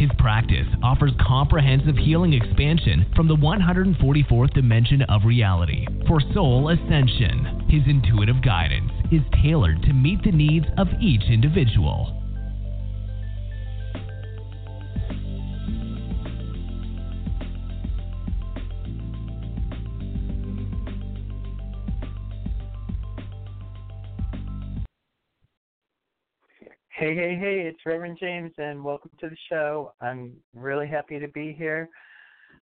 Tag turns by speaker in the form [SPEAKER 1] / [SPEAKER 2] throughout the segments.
[SPEAKER 1] His practice offers comprehensive healing expansion from the 144th dimension of reality for soul ascension. His intuitive guidance is tailored to meet the needs of each individual.
[SPEAKER 2] Hey, hey, hey, it's Reverend James, and welcome to the show. I'm really happy to be here.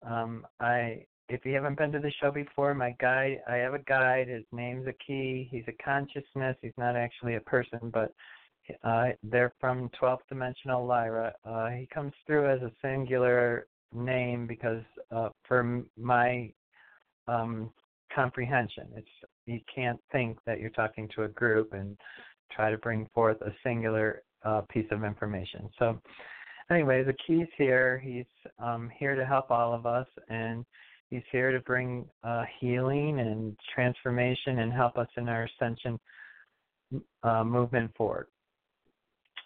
[SPEAKER 2] Um, I, if you haven't been to the show before, my guide, I have a guide. His name's Aki. He's a consciousness. He's not actually a person, but uh, they're from 12th dimensional Lyra. Uh, he comes through as a singular name because uh, for my um, comprehension, it's you can't think that you're talking to a group and try to bring forth a singular uh, piece of information. So, anyway, the key's here. He's um, here to help all of us, and he's here to bring uh, healing and transformation and help us in our ascension uh, movement forward.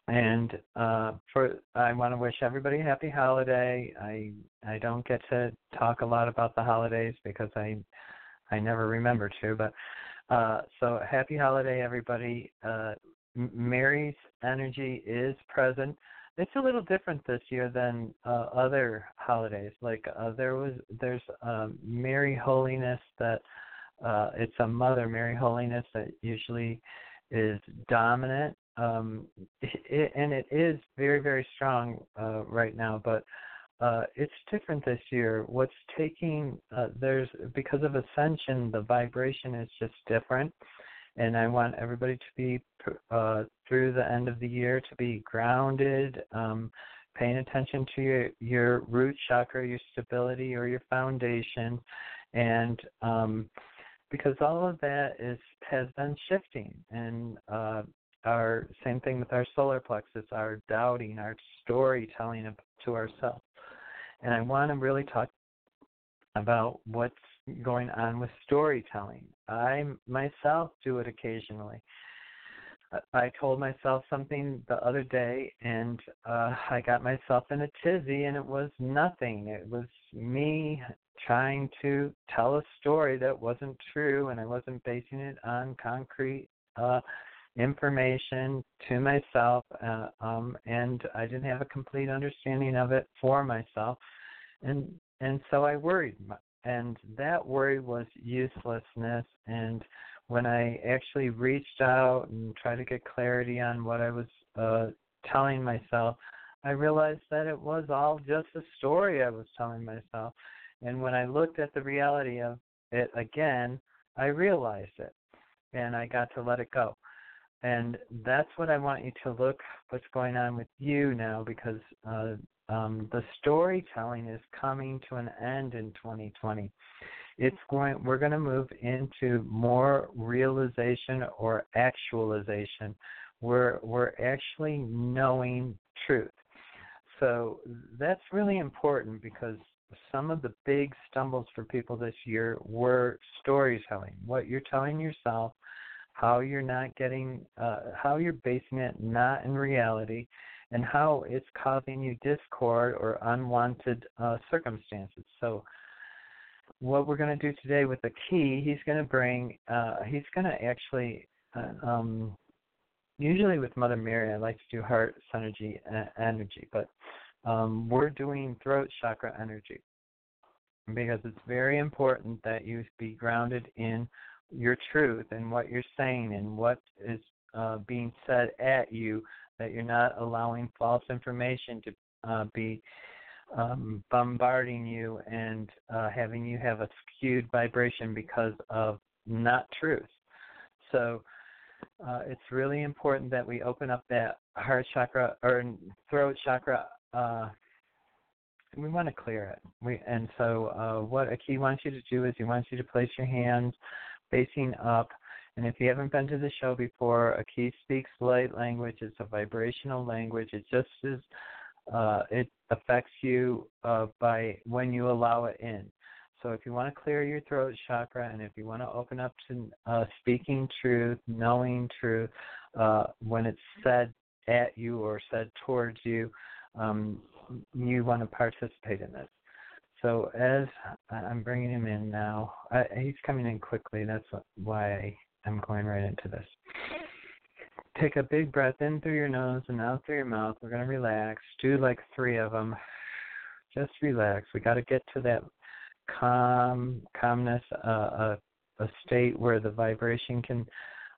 [SPEAKER 2] And uh, for I want to wish everybody a happy holiday. I I don't get to talk a lot about the holidays because I I never remember to, but uh, so happy holiday, everybody. Uh, Mary's energy is present. It's a little different this year than uh, other holidays. Like uh, there was, there's um, Mary Holiness that uh, it's a Mother Mary Holiness that usually is dominant, um, it, and it is very very strong uh, right now. But uh, it's different this year. What's taking uh, there's because of ascension, the vibration is just different, and I want everybody to be uh, through the end of the year to be grounded, um, paying attention to your your root chakra, your stability, or your foundation, and um, because all of that is has been shifting and. Uh, our same thing with our solar plexus, our doubting, our storytelling to ourselves and I want to really talk about what's going on with storytelling. I myself do it occasionally. I told myself something the other day, and uh, I got myself in a tizzy, and it was nothing. It was me trying to tell a story that wasn't true, and I wasn't basing it on concrete uh, information to myself, uh, um, and I didn't have a complete understanding of it for myself, and and so I worried, and that worry was uselessness. And when I actually reached out and tried to get clarity on what I was uh, telling myself, I realized that it was all just a story I was telling myself. And when I looked at the reality of it again, I realized it, and I got to let it go and that's what I want you to look what's going on with you now because uh, um, the storytelling is coming to an end in 2020. It's going. We're going to move into more realization or actualization. We're we're actually knowing truth. So that's really important because some of the big stumbles for people this year were storytelling. What you're telling yourself how you're not getting, uh, how you're basing it not in reality, and how it's causing you discord or unwanted uh, circumstances. So, what we're going to do today with the key, he's going to bring, uh, he's going to actually, uh, um, usually with Mother Mary, I like to do heart synergy uh, energy, but um, we're doing throat chakra energy because it's very important that you be grounded in your truth and what you're saying and what is uh, being said at you, that you're not allowing false information to uh, be um, bombarding you and uh, having you have a skewed vibration because of not truth. So uh, it's really important that we open up that heart chakra or throat chakra uh, we want to clear it. We and so uh, what Aki wants you to do is he wants you to place your hands facing up. And if you haven't been to the show before, Aki speaks light language. It's a vibrational language. It just is. Uh, it affects you uh, by when you allow it in. So if you want to clear your throat chakra and if you want to open up to uh, speaking truth, knowing truth, uh, when it's said at you or said towards you, um, you want to participate in this. So as I'm bringing him in now, I, he's coming in quickly. That's why I'm going right into this. Take a big breath in through your nose and out through your mouth. We're going to relax. Do like three of them. Just relax. We got to get to that calm, calmness, uh, a, a state where the vibration can,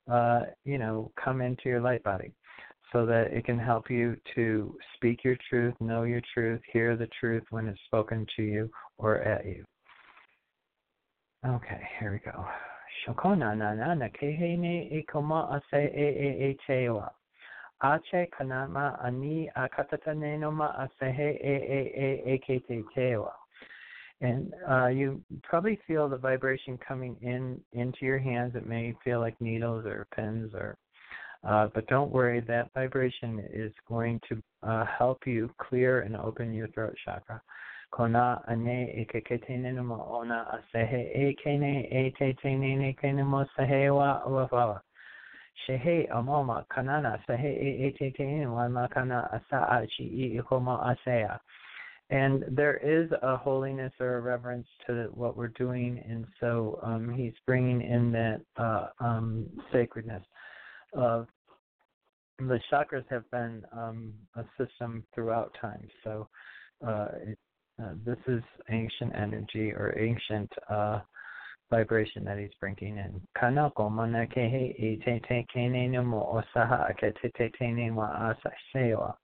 [SPEAKER 2] uh, you know, come into your light body so that it can help you to speak your truth, know your truth, hear the truth when it's spoken to you or at you. Okay, here we go. Shokona na na na kehene ase e e. Ache kanama ani e e e e. And uh, you probably feel the vibration coming in into your hands. It may feel like needles or pins or uh, but don't worry, that vibration is going to uh, help you clear and open your throat chakra. Kona ane ona asehe e kene e te tene ne kene mo wafawa. Shehe amoma kanana asa achi ikoma asea. And there is a holiness or a reverence to what we're doing, and so um, he's bringing in that uh, um, sacredness the chakras have been um, a system throughout time. So uh, it, uh, this is ancient energy or ancient uh, vibration that he's bringing in. Kanako manakehe e te te kene mo osaha ke te te wa asa sewa.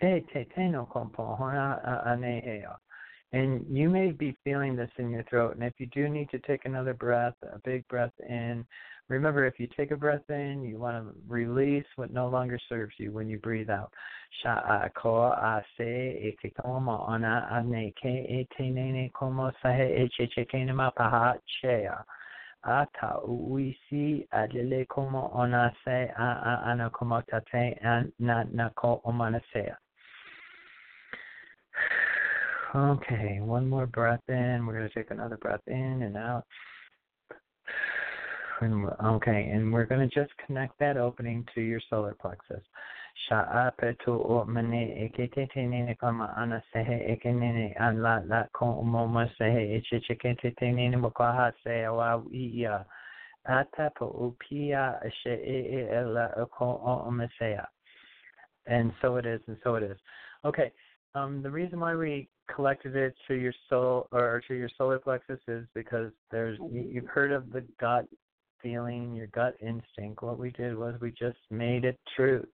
[SPEAKER 2] Te te no kompo hona anehea. And you may be feeling this in your throat. And if you do need to take another breath, a big breath in, Remember, if you take a breath in, you want to release what no longer serves you when you breathe out. Sha'a a te uisi a a ana komo tate an na na. Okay, one more breath in. We're going to take another breath in and out. Okay, and we're going to just connect that opening to your solar plexus. And so it is, and so it is. Okay, um, the reason why we collected it to your soul or to your solar plexus is because there's you've heard of the gut feeling, your gut instinct. What we did was we just made it truth.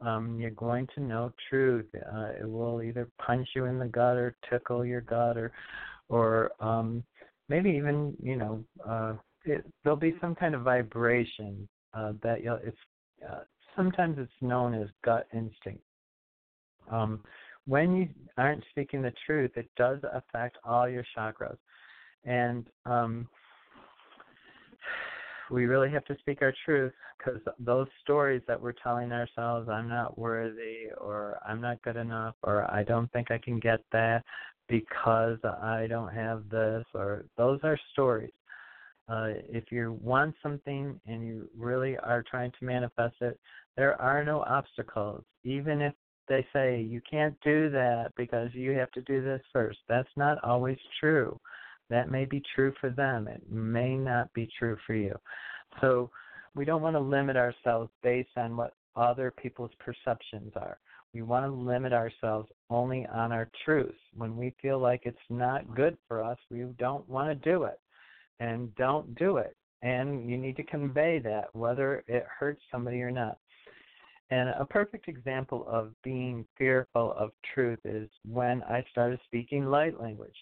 [SPEAKER 2] Um, you're going to know truth. Uh, it will either punch you in the gut or tickle your gut or, or um, maybe even you know uh, it, there'll be some kind of vibration uh, that you'll. It's uh, sometimes it's known as gut instinct. Um, when you aren't speaking the truth, it does affect all your chakras, and um, we really have to speak our truth because those stories that we're telling ourselves, I'm not worthy or I'm not good enough or I don't think I can get that because I don't have this or those are stories. Uh, if you want something and you really are trying to manifest it, there are no obstacles. Even if they say you can't do that because you have to do this first, that's not always true. That may be true for them. It may not be true for you. So we don't want to limit ourselves based on what other people's perceptions are. We want to limit ourselves only on our truth. When we feel like it's not good for us, we don't want to do it. And don't do it. And you need to convey that, whether it hurts somebody or not. And a perfect example of being fearful of truth is when I started speaking light language.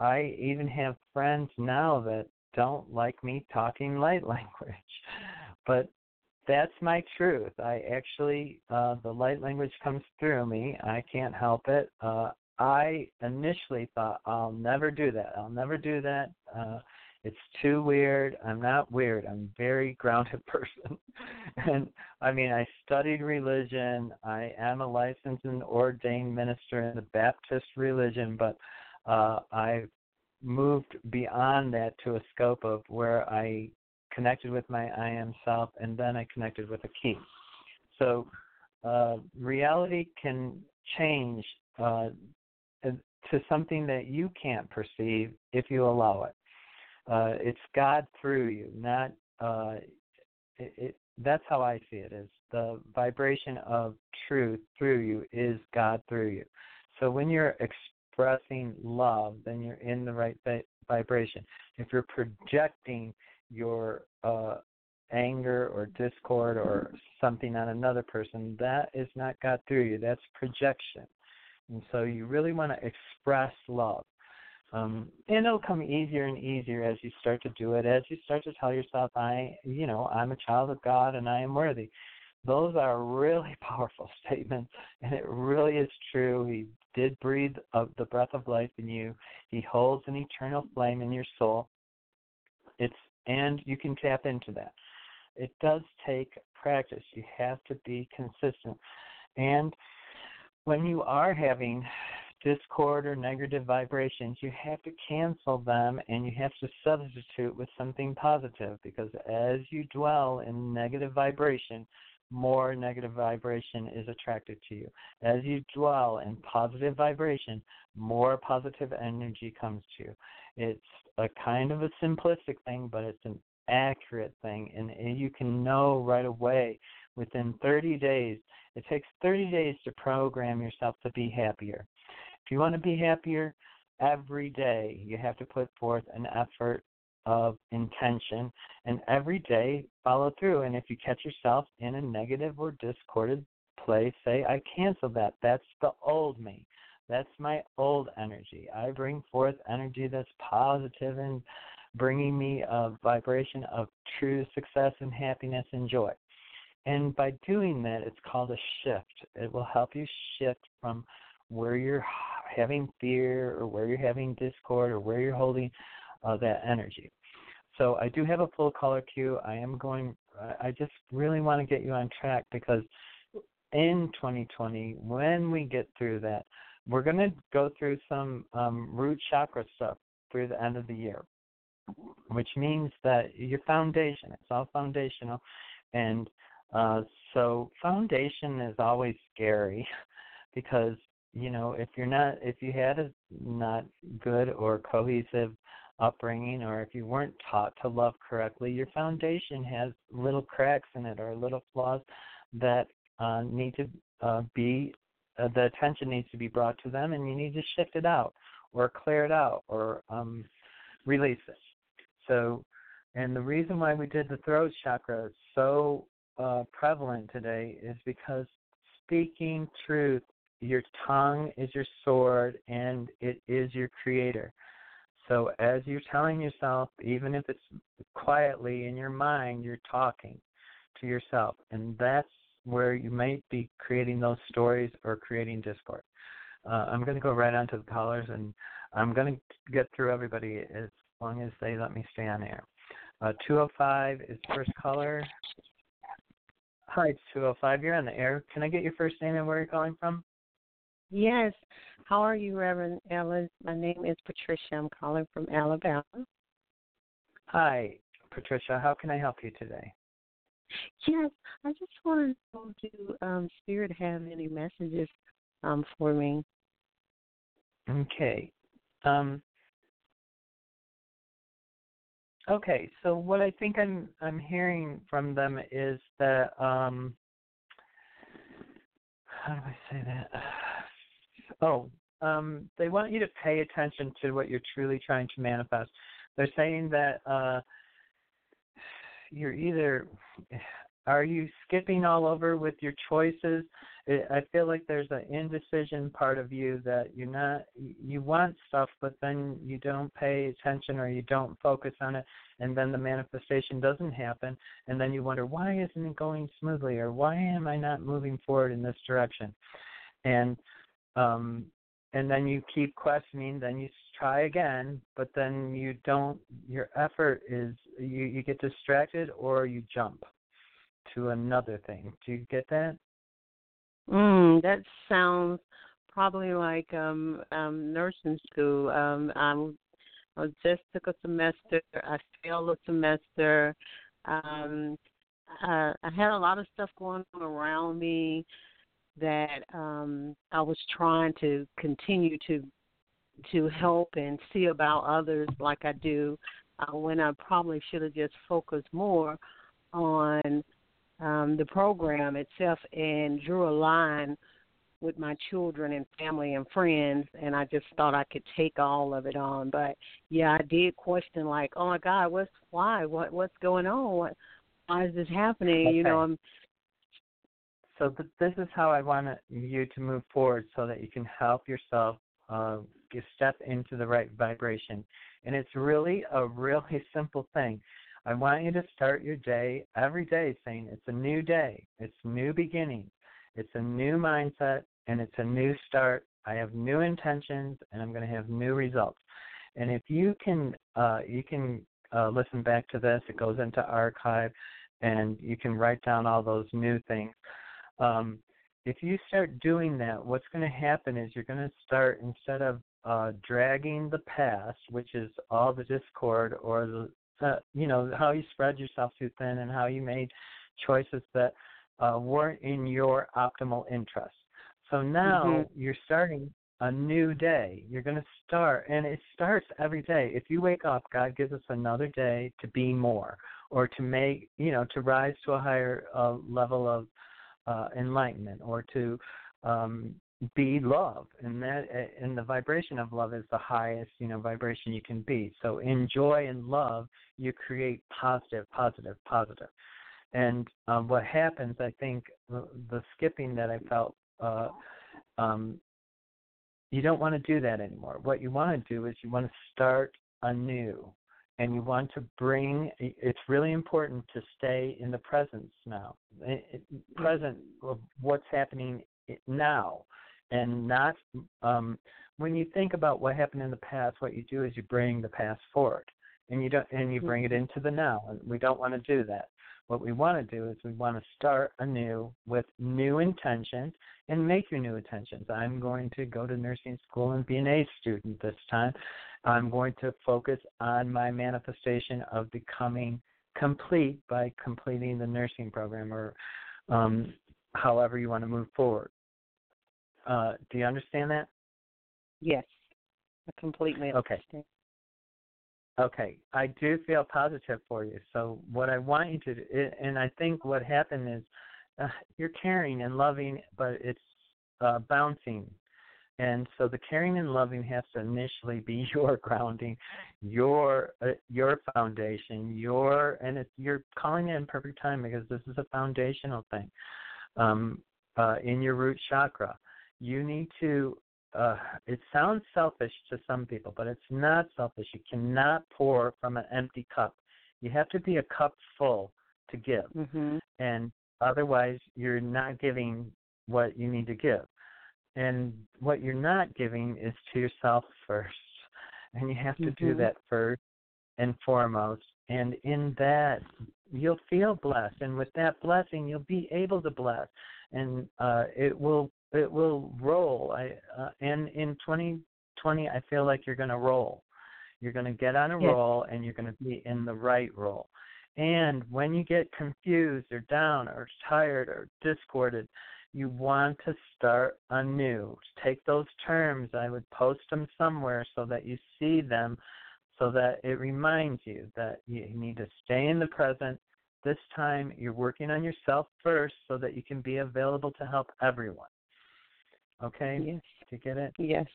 [SPEAKER 2] I even have friends now that don't like me talking light language. But that's my truth. I actually, uh, the light language comes through me. I can't help it. Uh, I initially thought I'll never do that. I'll never do that. Uh it's too weird. I'm not weird. I'm a very grounded person. and I mean, I studied religion. I am a licensed and ordained minister in the Baptist religion, but uh I've moved beyond that to a scope of where I connected with my I am self and then I connected with a key. So uh, reality can change uh, to something that you can't perceive if you allow it. Uh, it's God through you, not uh, it, it, that's how I see it. Is the vibration of truth through you is God through you. So when you're expressing love, then you're in the right vi- vibration. If you're projecting your uh, anger or discord or something on another person, that is not God through you. That's projection. And so you really want to express love. Um, and it'll come easier and easier as you start to do it, as you start to tell yourself, I, you know, I'm a child of God and I am worthy. Those are really powerful statements, and it really is true. He did breathe of the breath of life in you. He holds an eternal flame in your soul. It's and you can tap into that. It does take practice. You have to be consistent. And when you are having discord or negative vibrations, you have to cancel them and you have to substitute with something positive because as you dwell in negative vibration, more negative vibration is attracted to you. As you dwell in positive vibration, more positive energy comes to you. It's a kind of a simplistic thing, but it's an accurate thing, and you can know right away within 30 days. It takes 30 days to program yourself to be happier. If you want to be happier every day, you have to put forth an effort of intention and every day follow through. And if you catch yourself in a negative or discorded place, say, I cancel that. That's the old me. That's my old energy. I bring forth energy that's positive and bringing me a vibration of true success and happiness and joy. And by doing that, it's called a shift. It will help you shift from where you're having fear or where you're having discord or where you're holding uh, that energy. So I do have a full color queue. I am going. I just really want to get you on track because in 2020, when we get through that, we're going to go through some um, root chakra stuff through the end of the year, which means that your foundation, it's all foundational. And uh, so foundation is always scary because, you know, if you're not, if you had a not good or cohesive upbringing or if you weren't taught to love correctly, your foundation has little cracks in it or little flaws that uh, need to uh, be uh, the attention needs to be brought to them, and you need to shift it out or clear it out or um, release it. So, and the reason why we did the throat chakra so uh, prevalent today is because speaking truth, your tongue is your sword and it is your creator. So as you're telling yourself, even if it's quietly in your mind, you're talking to yourself, and that's where you may be creating those stories or creating discord. Uh, I'm going to go right on to the callers, and I'm going to get through everybody as long as they let me stay on air. Uh, 205 is first caller. Hi, it's 205. You're on the air. Can I get your first name and where you're calling from?
[SPEAKER 3] Yes. How are you, Reverend Ellis? My name is Patricia. I'm calling from Alabama.
[SPEAKER 2] Hi, Patricia. How can I help you today?
[SPEAKER 3] Yes, I just wanted to know do um, Spirit have any messages um, for me?
[SPEAKER 2] Okay. Um, okay, so what I think I'm I'm hearing from them is that um, how do I say that? Oh, um, they want you to pay attention to what you're truly trying to manifest. They're saying that uh, you're either are you skipping all over with your choices? I feel like there's an indecision part of you that you're not you want stuff but then you don't pay attention or you don't focus on it and then the manifestation doesn't happen and then you wonder why isn't it going smoothly? or why am i not moving forward in this direction? And um and then you keep questioning, then you try again, but then you don't. Your effort is you you get distracted or you jump to another thing. Do you get that?
[SPEAKER 3] Mm, that sounds probably like um um nursing school. Um I'm I just took a semester. I failed a semester. Um uh, I had a lot of stuff going on around me that um I was trying to continue to to help and see about others like I do uh, when I probably should have just focused more on um, the program itself and drew a line with my children and family and friends and I just thought I could take all of it on. But yeah, I did question like, Oh my God, what's why? What what's going on? What why is this happening?
[SPEAKER 2] Okay.
[SPEAKER 3] You know, I'm
[SPEAKER 2] so th- this is how I want you to move forward so that you can help yourself uh, step into the right vibration. And it's really a really simple thing. I want you to start your day every day saying it's a new day, it's new beginning, it's a new mindset, and it's a new start. I have new intentions, and I'm going to have new results. And if you can, uh, you can uh, listen back to this. It goes into archive, and you can write down all those new things. Um, if you start doing that, what's going to happen is you're going to start instead of uh, dragging the past, which is all the discord or the uh, you know how you spread yourself too thin and how you made choices that uh, weren't in your optimal interest. So now
[SPEAKER 3] mm-hmm.
[SPEAKER 2] you're starting a new day. You're going to start, and it starts every day. If you wake up, God gives us another day to be more, or to make, you know, to rise to a higher uh, level of uh, enlightenment, or to um, be love. And that and the vibration of love is the highest you know vibration you can be. So in joy and love you create positive positive positive. And um, what happens i think the skipping that i felt uh, um, you don't want to do that anymore. What you want to do is you want to start anew and you want to bring it's really important to stay in the presence now present of what's happening now and not um, when you think about what happened in the past. What you do is you bring the past forward, and you don't and you bring it into the now. And we don't want to do that. What we want to do is we want to start anew with new intentions and make your new intentions. I'm going to go to nursing school and be an A student this time. I'm going to focus on my manifestation of becoming complete by completing the nursing program or um, however you want to move forward. Uh, do you understand that?
[SPEAKER 3] Yes, I completely
[SPEAKER 2] okay.
[SPEAKER 3] understand.
[SPEAKER 2] Okay, I do feel positive for you. So what I want you to do, and I think what happened is uh, you're caring and loving, but it's uh, bouncing. And so the caring and loving has to initially be your grounding, your uh, your foundation, your and it's you're calling it in perfect time because this is a foundational thing um, uh, in your root chakra you need to uh, it sounds selfish to some people, but it's not selfish. You cannot pour from an empty cup. You have to be a cup full to give.
[SPEAKER 3] Mm-hmm.
[SPEAKER 2] And otherwise, you're not giving what you need to give. And what you're not giving is to yourself first. And you have to
[SPEAKER 3] mm-hmm.
[SPEAKER 2] do that first and foremost. And in that, you'll feel blessed. And with that blessing, you'll be able to bless. And uh, it will it will roll. I uh, and in 2020, I feel like you're going to roll. You're going to get on a
[SPEAKER 3] yes.
[SPEAKER 2] roll, and you're going to be in the right roll. And when you get confused or down or tired or discorded, you want to start anew. Take those terms. I would post them somewhere so that you see them, so that it reminds you that you need to stay in the present. This time, you're working on yourself first so that you can be available to help everyone. Okay?
[SPEAKER 3] Yes.
[SPEAKER 2] Do you get it?
[SPEAKER 3] Yes.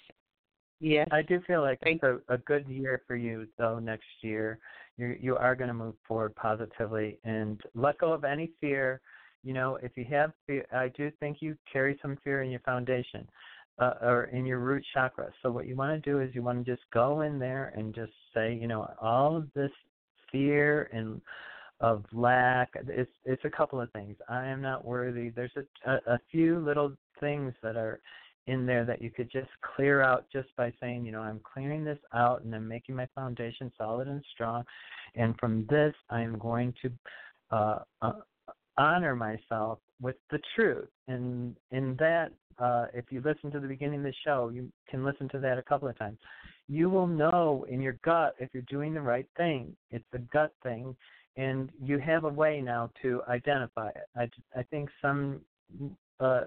[SPEAKER 3] Yes.
[SPEAKER 2] I do feel like
[SPEAKER 3] Thank
[SPEAKER 2] it's a, a good year for you though next year. You you are going to move forward positively and let go of any fear. You know, if you have fear, I do think you carry some fear in your foundation uh, or in your root chakra. So what you want to do is you want to just go in there and just say, you know, all of this fear and of lack. It's it's a couple of things. I am not worthy. There's a a, a few little things that are in there that you could just clear out just by saying, you know, I'm clearing this out and I'm making my foundation solid and strong. And from this, I am going to uh, uh, honor myself with the truth. And in that, uh, if you listen to the beginning of the show, you can listen to that a couple of times. You will know in your gut if you're doing the right thing. It's a gut thing, and you have a way now to identify it. I, I think some uh,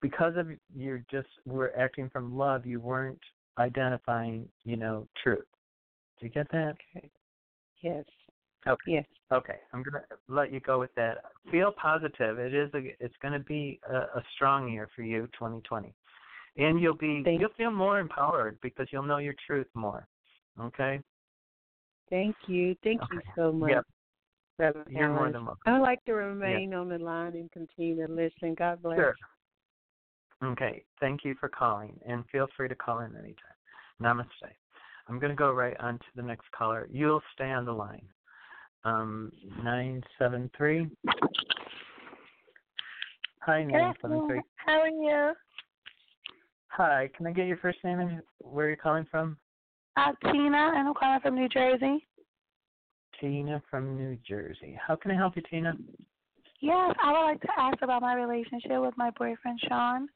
[SPEAKER 2] because of you're just were acting from love, you weren't identifying, you know, truth. Do you get that?
[SPEAKER 3] Okay. Yes.
[SPEAKER 2] Okay.
[SPEAKER 3] Yes.
[SPEAKER 2] Okay. I'm gonna let you go with that. Feel positive. It is a. It's gonna be a, a strong year for you, 2020, and you'll be
[SPEAKER 3] Thank
[SPEAKER 2] you'll feel more empowered because you'll know your truth more. Okay.
[SPEAKER 3] Thank you. Thank you so much.
[SPEAKER 2] Yep.
[SPEAKER 3] Reverend
[SPEAKER 2] You're more
[SPEAKER 3] Helen.
[SPEAKER 2] than welcome.
[SPEAKER 3] I would like to remain on the line and continue to listen. God bless.
[SPEAKER 2] Sure. Okay. Thank you for calling, and feel free to call in anytime. Namaste. I'm going to go right on to the next caller. You'll stay on the line. Um, nine seven three. Hi,
[SPEAKER 4] Good
[SPEAKER 2] nine seven
[SPEAKER 4] afternoon.
[SPEAKER 2] three.
[SPEAKER 4] How are you?
[SPEAKER 2] Hi. Can I get your first name and where you're calling from?
[SPEAKER 4] I'm Tina, and I'm calling from New Jersey.
[SPEAKER 2] Tina from New Jersey. How can I help you, Tina?
[SPEAKER 4] Yes, I would like to ask about my relationship with my boyfriend Sean.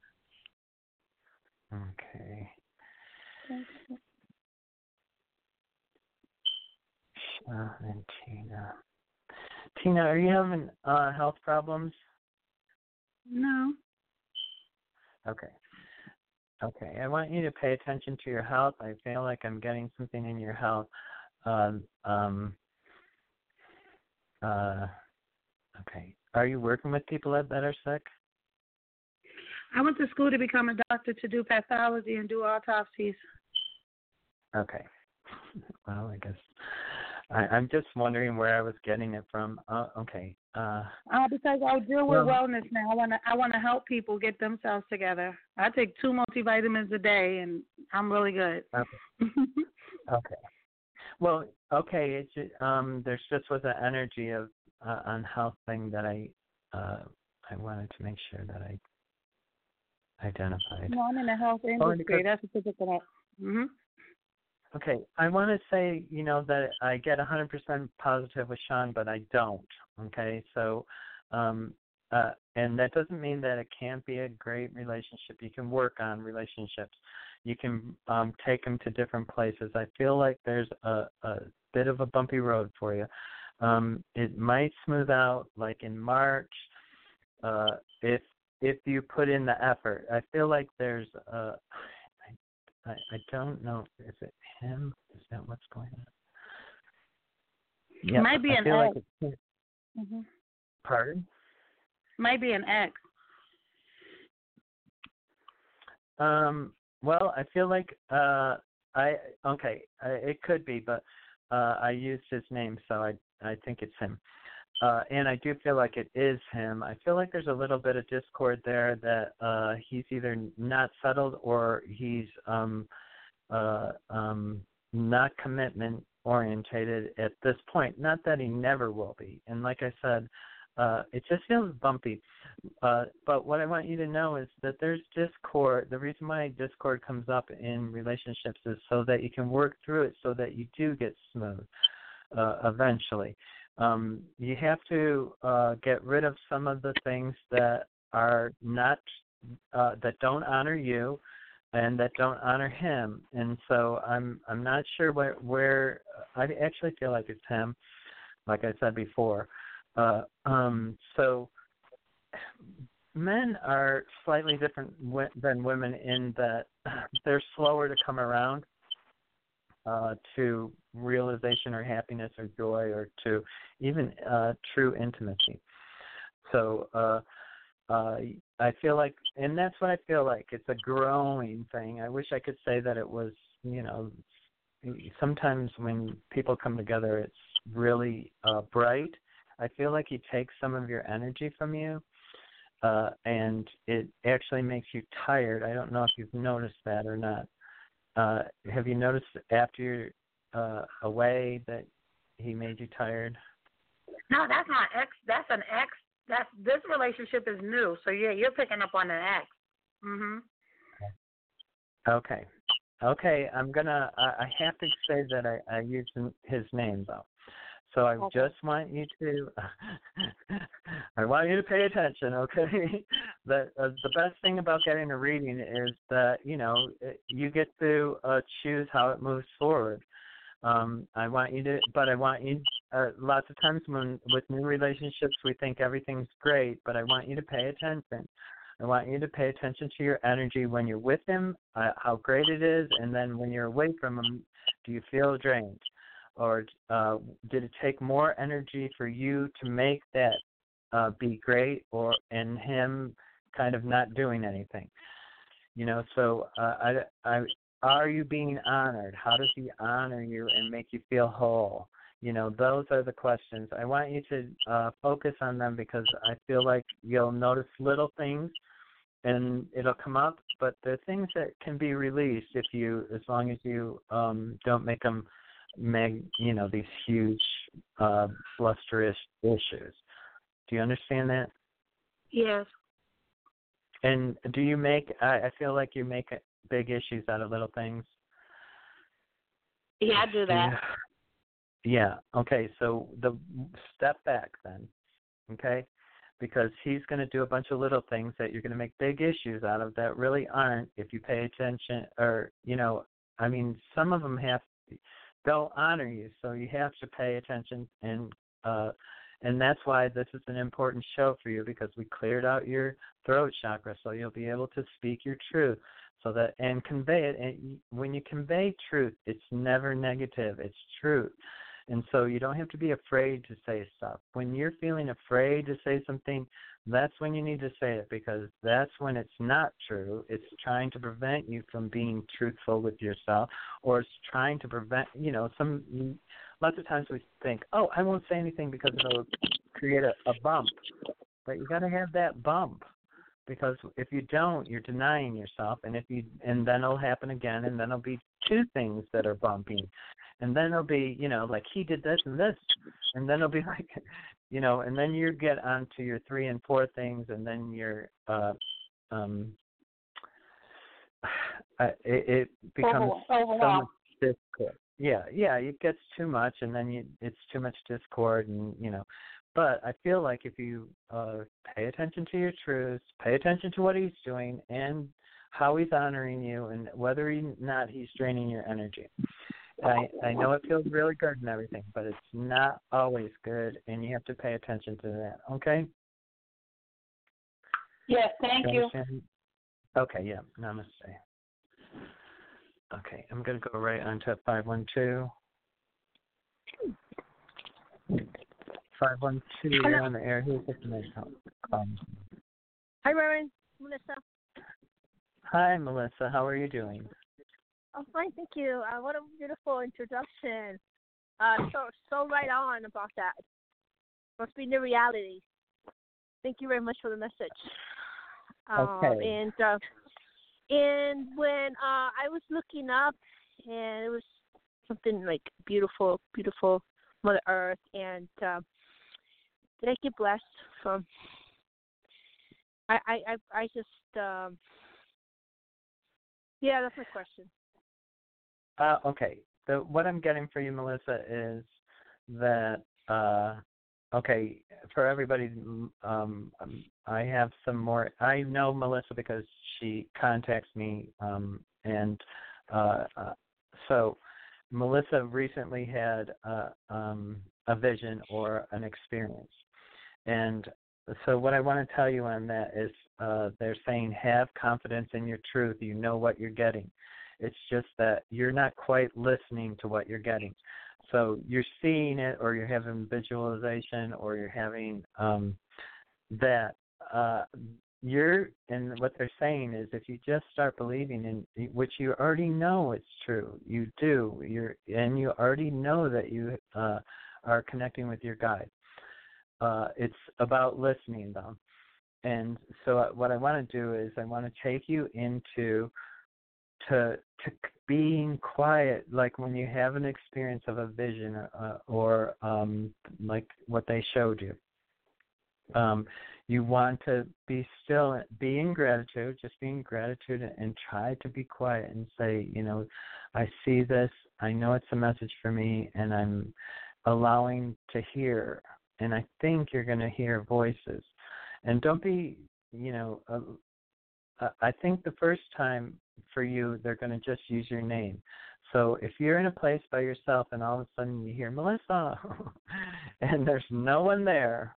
[SPEAKER 2] Okay. Sean and Tina. Tina, are you having uh, health problems?
[SPEAKER 4] No.
[SPEAKER 2] Okay. Okay. I want you to pay attention to your health. I feel like I'm getting something in your health. Um, um, uh, okay. Are you working with people that, that are sick?
[SPEAKER 4] I went to school to become a doctor to do pathology and do autopsies.
[SPEAKER 2] Okay. Well, I guess I, I'm just wondering where I was getting it from. Uh, okay. Uh,
[SPEAKER 4] Uh, because I deal with
[SPEAKER 2] Well-
[SPEAKER 4] wellness now. I want to I want to help people get themselves together. I take two multivitamins a day, and I'm really good.
[SPEAKER 2] Okay. Well, okay. It's ju- um. There's just was an energy of uh, on health thing that I uh I wanted to make sure that I identified.
[SPEAKER 4] no, I'm in the health industry.
[SPEAKER 2] Oh, because-
[SPEAKER 4] That's a typical. Mhm.
[SPEAKER 2] Okay. I want to say you know that I get 100% positive with Sean, but I don't. Okay. So, um. Uh, and that doesn't mean that it can't be a great relationship. You can work on relationships. You can um, take them to different places. I feel like there's a, a bit of a bumpy road for you. Um, it might smooth out like in March uh, if if you put in the effort. I feel like there's a I, I don't know is it him? Is that what's going on? Yeah,
[SPEAKER 4] Might be
[SPEAKER 2] I
[SPEAKER 4] an
[SPEAKER 2] feel like
[SPEAKER 4] ex.
[SPEAKER 2] it's
[SPEAKER 4] Mhm.
[SPEAKER 2] pardon.
[SPEAKER 4] Might be an ex.
[SPEAKER 2] Um, well, I feel like uh, I okay, I, it could be, but uh, I used his name, so I I think it's him. Uh, and I do feel like it is him. I feel like there's a little bit of discord there that uh, he's either not settled or he's um, uh, um, not commitment orientated at this point. Not that he never will be. And like I said, uh, it just feels bumpy. Uh, but what I want you to know is that there's discord. The reason why discord comes up in relationships is so that you can work through it, so that you do get smooth uh, eventually. Um, you have to uh, get rid of some of the things that are not uh, that don't honor you and that don't honor him. And so I'm I'm not sure where where I actually feel like it's him, like I said before. Uh, um, so men are slightly different wi- than women in that they're slower to come around uh, to realization or happiness or joy or to even uh, true intimacy. So uh, uh, I feel like, and that's what I feel like. It's a growing thing. I wish I could say that it was, you know, sometimes when people come together, it's really uh, bright. I feel like he takes some of your energy from you, uh, and it actually makes you tired. I don't know if you've noticed that or not. Uh, have you noticed after uh, away that he made you tired?
[SPEAKER 4] No, that's not ex. That's an ex. That's this relationship is new. So yeah, you're picking up on an ex. Mhm.
[SPEAKER 2] Okay. Okay, I'm gonna. I, I have to say that I, I used his name though, so I
[SPEAKER 5] Okay.
[SPEAKER 2] just want you to. I want you to pay attention, okay? the uh, the best thing about getting a reading is that you know you get to uh, choose how it moves forward. Um, I want you to, but I want you. Uh, lots of times when with new relationships, we think everything's great, but I want you to pay attention. I want you to pay attention to your energy when you're with him, uh, how great it is, and then when you're away from him, do you feel drained? Or uh, did it take more energy for you to make that uh, be great, or and him kind of not doing anything? You know, so uh, I, I, are you being honored? How does he honor you and make you feel whole? You know, those are the questions. I want you to uh, focus on them because I feel like you'll notice little things and it'll come up, but they're things that can be released if you, as long as you um, don't make them, meg, you know, these huge, uh, blusterous issues. Do you understand that?
[SPEAKER 5] Yes.
[SPEAKER 2] And do you make? I, I feel like you make big issues out of little things.
[SPEAKER 5] Yeah, I do that.
[SPEAKER 2] Yeah. Okay. So the step back then. Okay. Because he's going to do a bunch of little things that you're going to make big issues out of that really aren't if you pay attention or you know I mean some of them have they'll honor you so you have to pay attention and uh and that's why this is an important show for you because we cleared out your throat chakra so you'll be able to speak your truth so that and convey it and when you convey truth it's never negative it's truth. And so you don't have to be afraid to say stuff. When you're feeling afraid to say something that's when you need to say it because that's when it's not true. It's trying to prevent you from being truthful with yourself or it's trying to prevent you know some lots of times we think oh i won't say anything because it'll create a, a bump. But you got to have that bump because if you don't you're denying yourself and if you and then it'll happen again and then it'll be two things that are bumping. And then it'll be you know like he did this and this and then it'll be like you know and then you get on to your three and four things and then you're uh um uh, it, it becomes so much discord. Yeah yeah it gets too much and then you it's too much discord and you know but I feel like if you uh, pay attention to your truths, pay attention to what he's doing and how he's honoring you, and whether or not he's draining your energy. I I know it feels really good and everything, but it's not always good, and you have to pay attention to that. Okay.
[SPEAKER 5] Yes, thank you.
[SPEAKER 2] Okay. Yeah. Namaste. Okay, I'm gonna go right on to five one two. Five one two. You're on the air. Who's this um,
[SPEAKER 6] Hi, Reverend Melissa.
[SPEAKER 2] Hi, Melissa. How are you doing?
[SPEAKER 6] I'm fine, thank you. Uh, what a beautiful introduction. Uh, so so right on about that. Must be the reality. Thank you very much for the message. Um,
[SPEAKER 2] Okay.
[SPEAKER 6] And uh, and when uh, I was looking up, and it was something like beautiful, beautiful Mother Earth, and uh, did I get blessed from? I I I, just um, yeah, that's my question.
[SPEAKER 2] Uh, okay. The what I'm getting for you, Melissa, is that uh, okay for everybody. Um, um, I have some more. I know Melissa because she contacts me, um, and uh, uh, so Melissa recently had uh, um, a vision or an experience, and so what I want to tell you on that is uh, they're saying have confidence in your truth. You know what you're getting. It's just that you're not quite listening to what you're getting. So you're seeing it, or you're having visualization, or you're having um, that. Uh, you're and what they're saying is if you just start believing in which you already know it's true you do you're and you already know that you uh are connecting with your guide uh it's about listening though and so uh, what i want to do is i want to take you into to to being quiet like when you have an experience of a vision uh, or um like what they showed you um you want to be still, be in gratitude, just be in gratitude, and try to be quiet and say, you know, I see this. I know it's a message for me, and I'm allowing to hear. And I think you're going to hear voices. And don't be, you know, uh, I think the first time for you, they're going to just use your name. So if you're in a place by yourself and all of a sudden you hear Melissa, and there's no one there,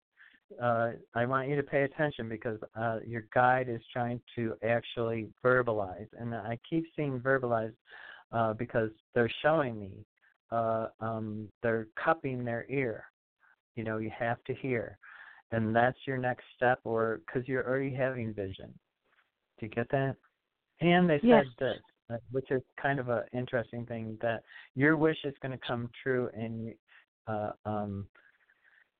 [SPEAKER 2] uh, I want you to pay attention because uh, your guide is trying to actually verbalize, and I keep seeing verbalize uh, because they're showing me uh, um, they're cupping their ear. You know, you have to hear, and that's your next step, or because you're already having vision. Do you get that? And they
[SPEAKER 3] yes.
[SPEAKER 2] said this, uh, which is kind of an interesting thing that your wish is going to come true, and uh, um,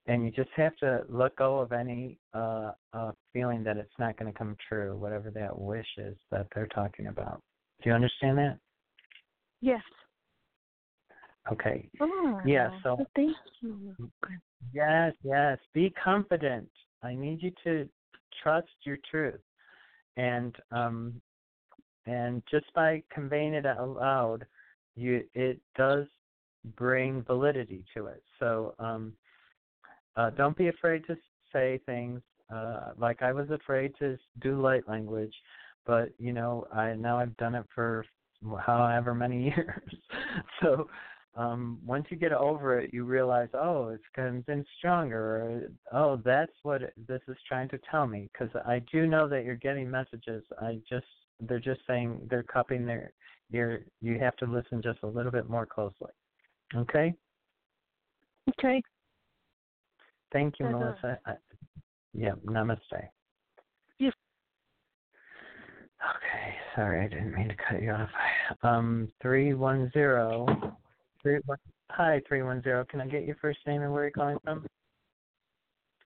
[SPEAKER 2] and you just have to let go of any uh, uh, feeling that it's not going to come true, whatever that wish is that they're talking about. Do you understand that?
[SPEAKER 6] Yes.
[SPEAKER 2] Okay.
[SPEAKER 6] Oh,
[SPEAKER 2] yeah. So.
[SPEAKER 6] Thank you.
[SPEAKER 2] Yes, yes. Be confident. I need you to trust your truth, and um, and just by conveying it out loud, you it does bring validity to it. So um, uh, don't be afraid to say things. Uh, like I was afraid to do light language, but you know I now I've done it for however many years. so um, once you get over it, you realize, oh, it's been stronger. Or, oh, that's what this is trying to tell me. Because I do know that you're getting messages. I just they're just saying they're copying their your. You have to listen just a little bit more closely. Okay.
[SPEAKER 6] Okay.
[SPEAKER 2] Thank you,
[SPEAKER 6] Uh-huh.
[SPEAKER 2] Melissa. I, yeah. Namaste.
[SPEAKER 6] Yes.
[SPEAKER 2] Okay. Sorry, I didn't mean to cut you off. Um, three one zero. Three one. Hi, three one zero. Can I get your first name and where you're calling from?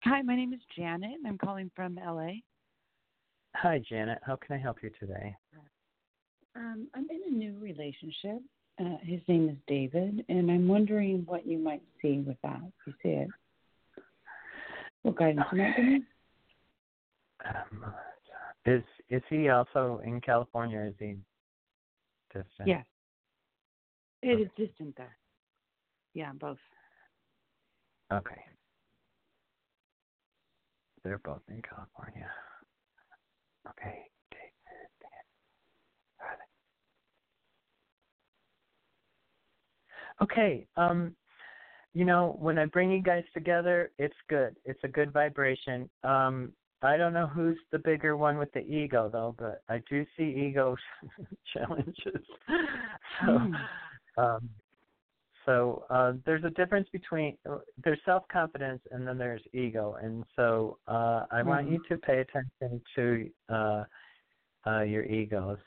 [SPEAKER 7] Hi, my name is Janet, and I'm calling from LA.
[SPEAKER 2] Hi, Janet. How can I help you today?
[SPEAKER 7] Um, I'm in a new relationship. Uh, his name is David, and I'm wondering what you might see with that. You see it? What guidance you might give me?
[SPEAKER 2] Um, is is he also in California? Or is he distant?
[SPEAKER 7] Yes. It is distant, though. Yeah, both.
[SPEAKER 2] Okay. They're both in California. Okay. Okay. Um, you know, when I bring you guys together, it's good. It's a good vibration. Um, I don't know who's the bigger one with the ego though, but I do see ego challenges. so,
[SPEAKER 7] Mm.
[SPEAKER 2] Um, so uh, there's a difference between uh, there's self confidence and then there's ego, and so uh, I want you to pay attention to uh, uh, your egos.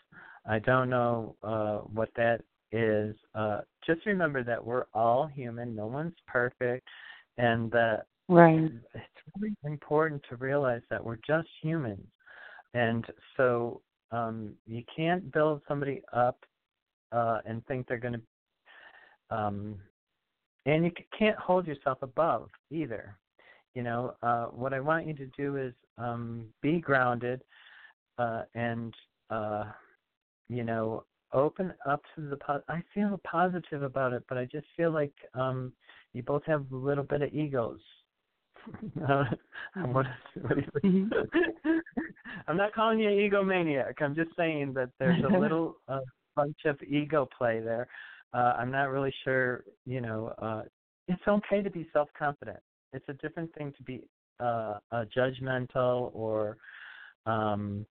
[SPEAKER 2] I don't know uh, what that is. Uh, just remember that we're all human. No one's perfect, and that
[SPEAKER 7] Right.
[SPEAKER 2] it's really important to realize that we're just humans, and so um, you can't build somebody up uh, and think they're going to, um, and you can't hold yourself above either. You know, uh, what I want you to do is um, be grounded uh, and, uh, you know, open up to the. Po- I feel positive about it, but I just feel like um, you both have a little bit of egos. Uh, what, what do you think? I'm not calling you an egomaniac. I'm just saying that there's a little uh, bunch of ego play there. Uh, I'm not really sure. You know, uh, it's okay to be self-confident. It's a different thing to be uh, uh, judgmental or um,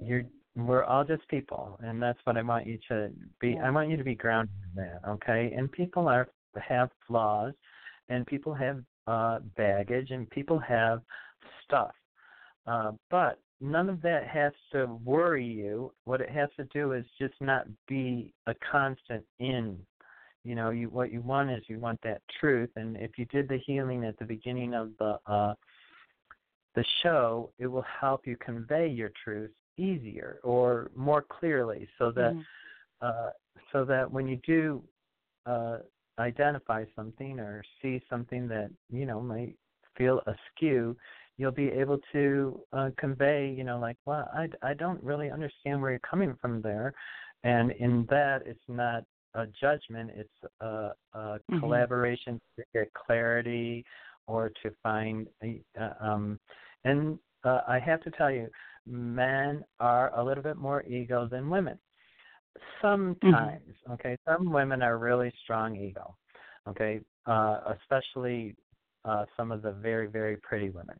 [SPEAKER 2] you're. We're all just people, and that's what I want you to be. I want you to be grounded in that, okay? And people are have flaws, and people have uh, baggage, and people have stuff. Uh, but none of that has to worry you. What it has to do is just not be a constant in. You know, you what you want is you want that truth, and if you did the healing at the beginning of the uh, the show, it will help you convey your truth easier or more clearly, so that
[SPEAKER 7] Mhm.
[SPEAKER 2] uh, so that when you do uh, identify something or see something that you know might feel askew, you'll be able to uh, convey, you know, like, well, I, I don't really understand where you're coming from there. And in that, it's not a judgment, it's a, a
[SPEAKER 7] Mm-hmm.
[SPEAKER 2] collaboration to get clarity or to find, uh, um, and uh, I have to tell you, men are a little bit more ego than women. Sometimes, okay, some women are really strong ego, okay, uh, especially uh, some of the very, very pretty women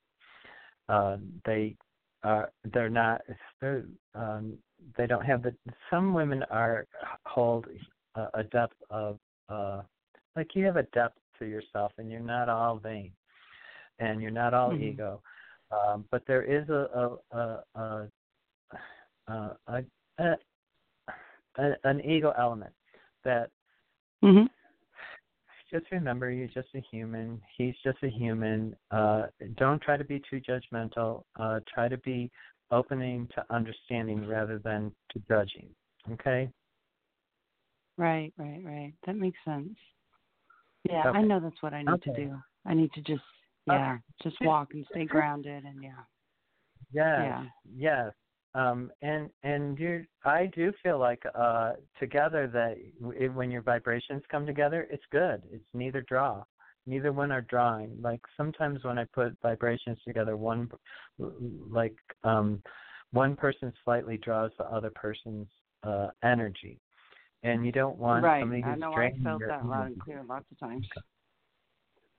[SPEAKER 2] uh, they are they're not they're, um, they don't have the some women are hold a, a depth of uh, like you have a depth to yourself and you're not all vain and you're not all
[SPEAKER 7] Mhm.
[SPEAKER 2] ego um, but there is a a a, a, a, a, an ego element that
[SPEAKER 7] Mhm.
[SPEAKER 2] Just remember you're just a human. He's just a human. Uh, don't try to be too judgmental. Uh, try to be opening to understanding rather than to judging. Okay?
[SPEAKER 7] Right, right, right. That makes sense. Yeah, I know that's what I need to
[SPEAKER 2] Okay.
[SPEAKER 7] do. I need to just yeah, just walk and stay grounded and yeah.
[SPEAKER 2] Yes.
[SPEAKER 7] Yeah.
[SPEAKER 2] Yes. Um, and and you, I do feel like uh, together that w- when your vibrations come together, it's good. It's neither draw, neither one are drawing. Like sometimes when I put vibrations together, one like um, one person slightly draws the other person's uh, energy, and you don't want
[SPEAKER 7] right.
[SPEAKER 2] somebody
[SPEAKER 7] I know I felt that loud
[SPEAKER 2] energy.
[SPEAKER 7] and clear lots of times.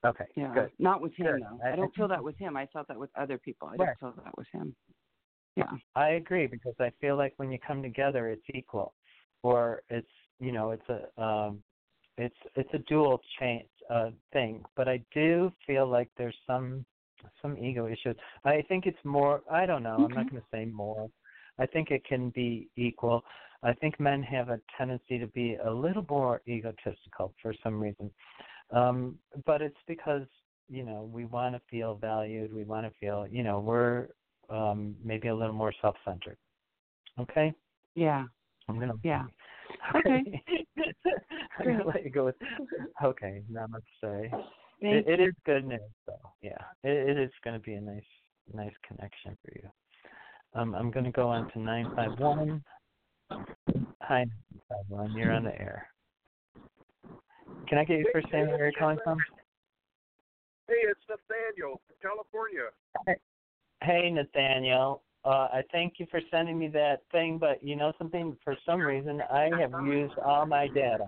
[SPEAKER 2] Okay.
[SPEAKER 7] Yeah.
[SPEAKER 2] Good.
[SPEAKER 7] Not with him
[SPEAKER 2] Good.
[SPEAKER 7] though.
[SPEAKER 2] I-
[SPEAKER 7] I, don't feel that with him. I felt that with other people. I
[SPEAKER 2] Right.
[SPEAKER 7] don't feel that with him. Yeah.
[SPEAKER 2] I agree because I feel like when you come together, it's equal, or it's you know it's a um, it's it's a dual chain uh, thing. But I do feel like there's some some ego issues. I think it's more. I don't know. I'm not going to say more. I think it can be equal. I think men have a tendency to be a little more egotistical for some reason, um, but it's because you know we want to feel valued. We want to feel you know we're um, maybe a little more self-centered. Okay,
[SPEAKER 7] Yeah.
[SPEAKER 2] I'm gonna.
[SPEAKER 7] Yeah.
[SPEAKER 2] Okay. I'm gonna let you go with. Okay, namaste.
[SPEAKER 7] Thank
[SPEAKER 2] It, it is good news, though. Yeah, it, it is going to be a nice, nice connection for you. Um, I'm going to go on to nine five one. Hi, nine five one. You're on the air. Can I get your first name and where you're calling from?
[SPEAKER 8] Hey, it's Nathaniel from California.
[SPEAKER 2] Hey, Nathaniel. Uh, I thank you for sending me that thing, but you know something? For some reason, I have used all my data,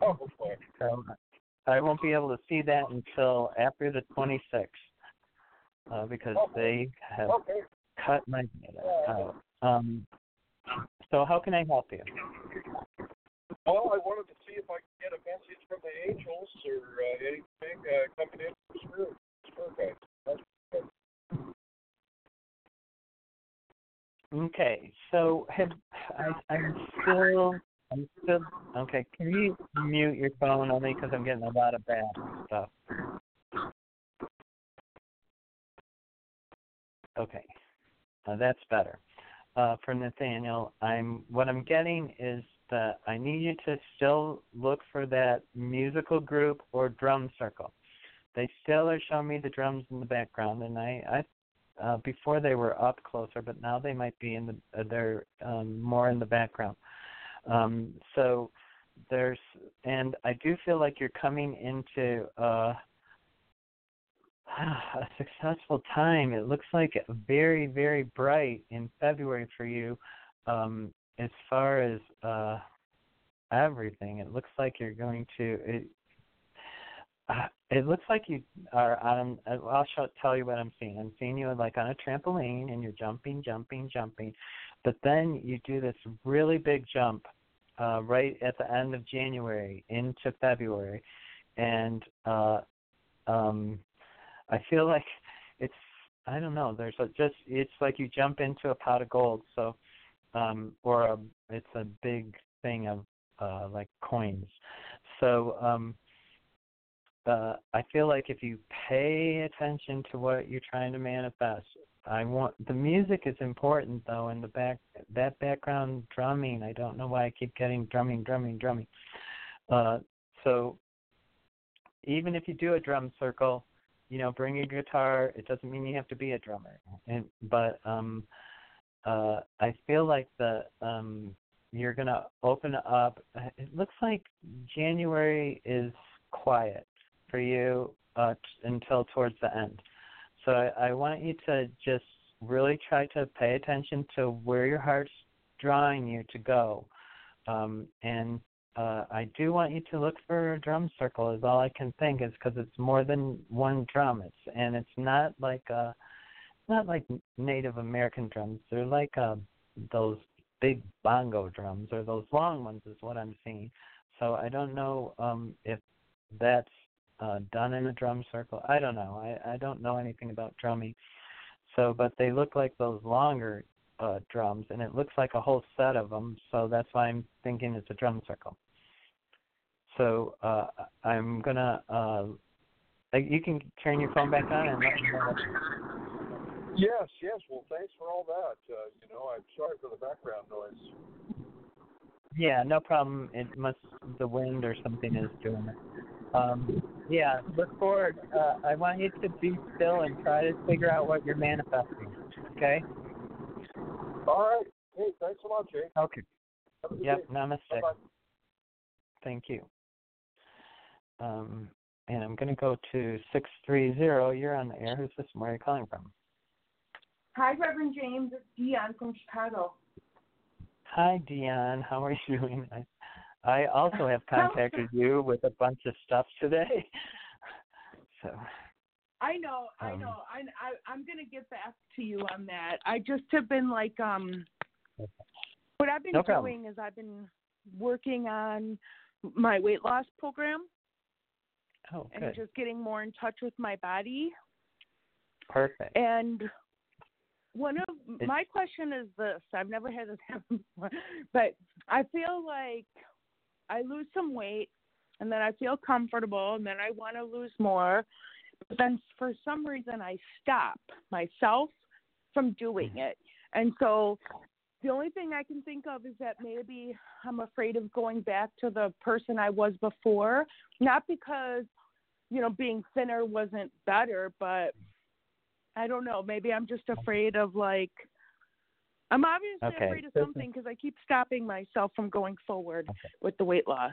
[SPEAKER 8] Oh, boy.
[SPEAKER 2] so I won't be able to see that until after the 26th, uh, because they have
[SPEAKER 8] Okay.
[SPEAKER 2] cut my data out. Um, so how can I help you?
[SPEAKER 8] Well, I wanted to see if I could get a message from the angels or uh, anything uh, coming in from Spirit. Spirit guides.
[SPEAKER 2] Okay, so have I, I'm still, I'm still okay. Can you mute your phone only because I'm getting a lot of bad stuff. Okay, that's better. Uh, for Nathaniel, I'm what I'm getting is that I need you to still look for that musical group or drum circle. They still are showing me the drums in the background, and I, I uh, before they were up closer, but now they might be in the uh, they're um, more in the background. Um, so there's and I do feel like you're coming into uh, a successful time. It looks like very very bright in February for you. Um, as far as uh, everything, it looks like you're going to. It, uh, it looks like you are on. I'll show, tell you what I'm seeing. I'm seeing you like on a trampoline, and you're jumping, jumping, jumping, but then you do this really big jump uh, right at the end of January into February, and uh, um, I feel like it's. I don't know. There's a, just. It's like you jump into a pot of gold. So, um, or a, it's a big thing of uh, like coins. So. um uh, I feel like if you pay attention to what you're trying to manifest, I want the music is important though, and the back that background drumming. I don't know why I keep getting drumming, drumming, drumming. Uh, so even if you do a drum circle, you know, bring a guitar. It doesn't mean you have to be a drummer. And but um, uh, I feel like the um, you're gonna open up. It looks like January is quiet for you uh, until towards the end. So I, I want you to just really try to pay attention to where your heart's drawing you to go. Um, and uh, I do want you to look for a drum circle. Is all I can think is because it's more than one drum. It's and it's not like uh, not like Native American drums. They're like uh, those big bongo drums or those long ones is what I'm seeing. So I don't know um, if that's uh, done in a drum circle. I don't know. I, I don't know anything about drumming. So, but they look like those longer uh, drums, and it looks like a whole set of them. So that's why I'm thinking it's a drum circle. So uh, I'm gonna. Uh, you can turn your phone back on and let me know.
[SPEAKER 8] Yes, yes. Well, thanks for all that. Uh, you know, I'm sorry for the background noise.
[SPEAKER 2] Yeah, no problem. It must the wind or something is doing it. Um, yeah, look forward. Uh, I want you to be still and try to figure out what you're manifesting. Okay.
[SPEAKER 8] All right. Hey, thanks a lot, Jay.
[SPEAKER 2] Okay. Yep.
[SPEAKER 8] Day.
[SPEAKER 2] Namaste.
[SPEAKER 8] Bye-bye.
[SPEAKER 2] Thank you. Um, and I'm going to go to six three zero. You're on the air. Who's this? Where are you calling from?
[SPEAKER 5] Hi, Reverend James. It's Dion from Chicago.
[SPEAKER 2] Hi, Dion. How are you doing? I, I also have contacted you with a bunch of stuff today. so.
[SPEAKER 5] I know, I
[SPEAKER 2] Um,
[SPEAKER 5] know. I, I I'm gonna get back to you on that. I just have been like um what I've been
[SPEAKER 2] No
[SPEAKER 5] doing is I've been working on my weight loss program
[SPEAKER 2] Oh,
[SPEAKER 5] and just getting more in touch with my body.
[SPEAKER 2] Perfect.
[SPEAKER 5] And one of
[SPEAKER 2] It's-
[SPEAKER 5] my question is this: I've never had this happen before, but I feel like I lose some weight, and then I feel comfortable, and then I want to lose more, but then for some reason I stop myself from doing mm-hmm. it, and so the only thing I can think of is that maybe I'm afraid of going back to the person I was before, not because you know being thinner wasn't better, but I don't know. Maybe I'm just afraid of like. I'm obviously
[SPEAKER 2] Okay,
[SPEAKER 5] afraid of something because I keep stopping myself from going forward
[SPEAKER 2] Okay.
[SPEAKER 5] with the weight loss.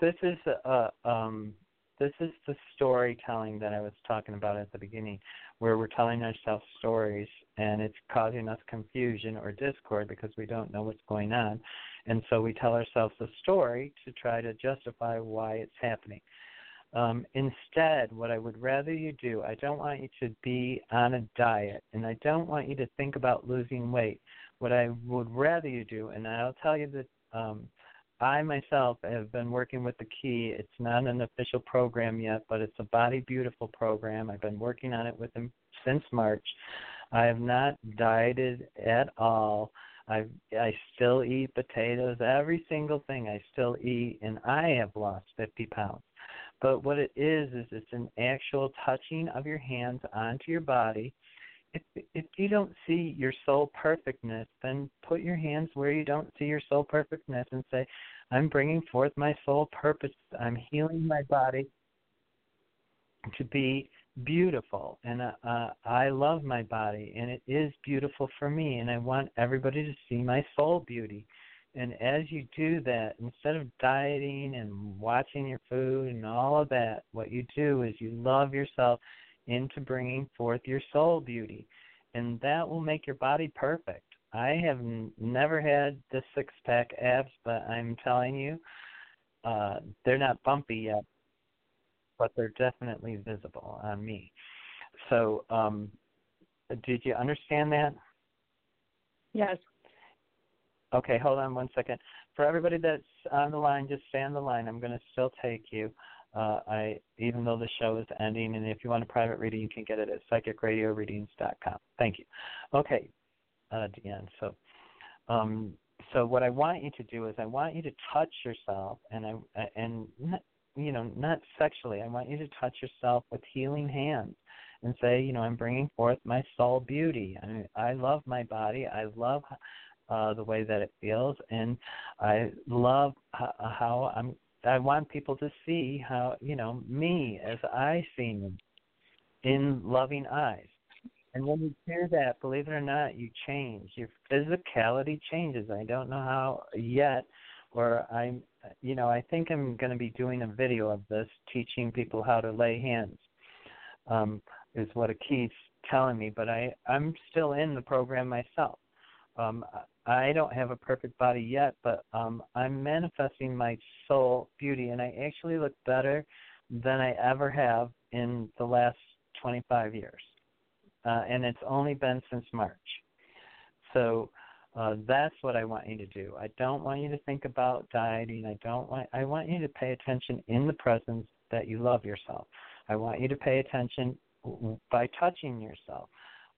[SPEAKER 2] this is uh um this is the storytelling that I was talking about at the beginning, where we're telling ourselves stories and it's causing us confusion or discord because we don't know what's going on. And so we tell ourselves a story to try to justify why it's happening. Um, instead, what I would rather you do, I don't want you to be on a diet and I don't want you to think about losing weight. What I would rather you do, and I'll tell you that um, I myself have been working with the key. It's not an official program yet, but it's a Body Beautiful program. I've been working on it with them since March. I have not dieted at all. I I still eat potatoes, every single thing I still eat, and I have lost 50 pounds. But what it is is it's an actual touching of your hands onto your body. If if you don't see your soul perfectness, then put your hands where you don't see your soul perfectness and say, I'm bringing forth my soul purpose. I'm healing my body to be beautiful. And uh, uh, I love my body, and it is beautiful for me. And I want everybody to see my soul beauty. And as you do that, instead of dieting and watching your food and all of that, what you do is you love yourself into bringing forth your soul beauty. And that will make your body perfect. I have n- never had the six pack abs, but I'm telling you, uh, they're not bumpy yet, but they're definitely visible on me. So, um, did you understand that?
[SPEAKER 5] Yes.
[SPEAKER 2] Okay, hold on one second. For everybody that's on the line, just stay on the line. I'm going to still take you. Uh, I even though the show is ending, and if you want a private reading, you can get it at psychicradioreadings.com. Thank you. Okay, uh, Deanne. So, um, so what I want you to do is I want you to touch yourself, and I and not, you know not sexually. I want you to touch yourself with healing hands and say, you know, I'm bringing forth my soul beauty. I, I love my body. I love uh, the way that it feels, and I love how I'm I want people to see how you know me as I see me in loving eyes. And when you hear that, believe it or not, you change. Your physicality changes. I don't know how yet, or I'm, you know, I think I'm going to be doing a video of this, teaching people how to lay hands. Um, is what key's telling me, but I I'm still in the program myself. Um, I don't have a perfect body yet, but um, I'm manifesting my soul beauty, and I actually look better than I ever have in the last 25 years, uh, and it's only been since March. So uh, that's what I want you to do. I don't want you to think about dieting. I don't want. I want you to pay attention in the presence that you love yourself. I want you to pay attention by touching yourself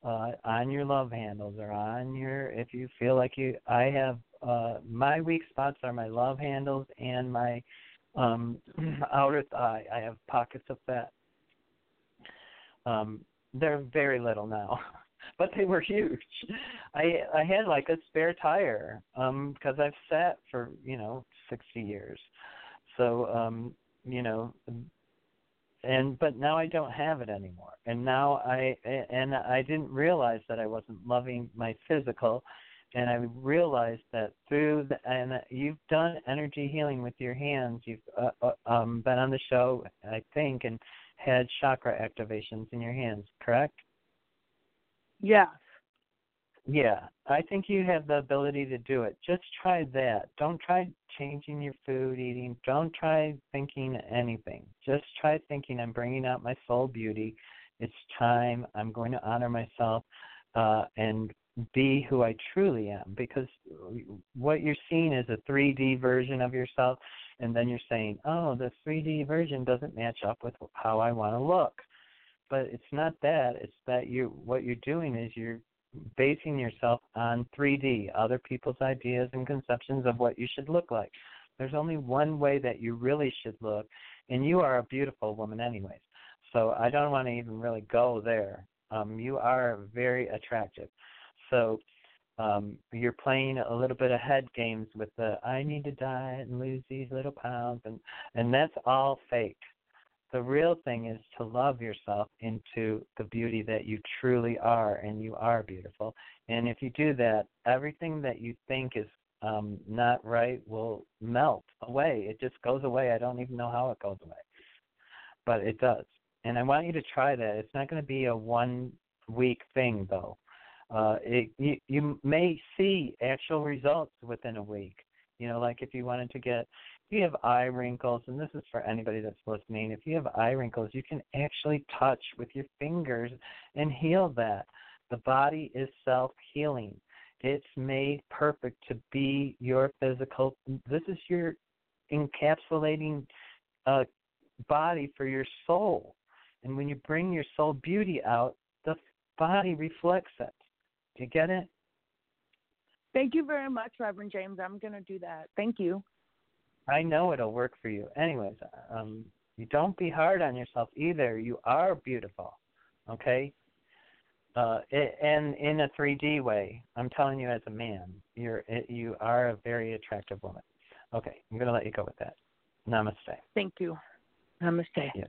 [SPEAKER 2] uh, on your love handles or on your if you feel like you I have uh my weak spots are my love handles and my um outer thigh. I have pockets of fat. Um they're very little now. but they were huge. I I had like a spare tire um because I've sat for, you know, 60 years. So um you know and but now I don't have it anymore. And now I and I didn't realize that I wasn't loving my physical, and I realized that through the and you've done energy healing with your hands. You've uh, uh, um, been on the show, I think, and had chakra activations in your hands. Correct?
[SPEAKER 5] Yes.
[SPEAKER 2] Yeah, I think you have the ability to do it. Just try that. Don't try changing your food, eating. Don't try thinking anything. Just try thinking I'm bringing out my soul beauty. It's time. I'm going to honor myself uh, and be who I truly am. Because what you're seeing is a 3D version of yourself, and then you're saying, oh, the 3D version doesn't match up with how I want to look. But it's not that. It's that you what you're doing is you're basing yourself on 3D, other people's ideas and conceptions of what you should look like. There's only one way that you really should look, and you are a beautiful woman, anyways. So I don't want to even really go there. Um, you are very attractive. So um, you're playing a little bit of head games with the I need to diet and lose these little pounds, and and that's all fake. The real thing is to love yourself into the beauty that you truly are, and you are beautiful. And if you do that, everything that you think is um, not right will melt away. It just goes away. I don't even know how it goes away, but it does. And I want you to try that. It's not going to be a one week thing, though. Uh, it, you, you may see actual results within a week. You know, like if you wanted to get if you have eye wrinkles, and this is for anybody that's listening, if you have eye wrinkles, you can actually touch with your fingers and heal that. The body is self healing. It's made perfect to be your physical. This is your encapsulating uh, body for your soul. And when you bring your soul beauty out, the body reflects it. Do you get it?
[SPEAKER 5] Thank you very much, Reverend James. I'm going to do that. Thank you.
[SPEAKER 2] I know it'll work for you. Anyways, um, you don't be hard on yourself either. You are beautiful, okay? Uh, and in a 3D way, I'm telling you as a man, you're you are a very attractive woman. Okay, I'm gonna let you go with that. Namaste.
[SPEAKER 5] Thank you. Namaste.
[SPEAKER 2] Yeah.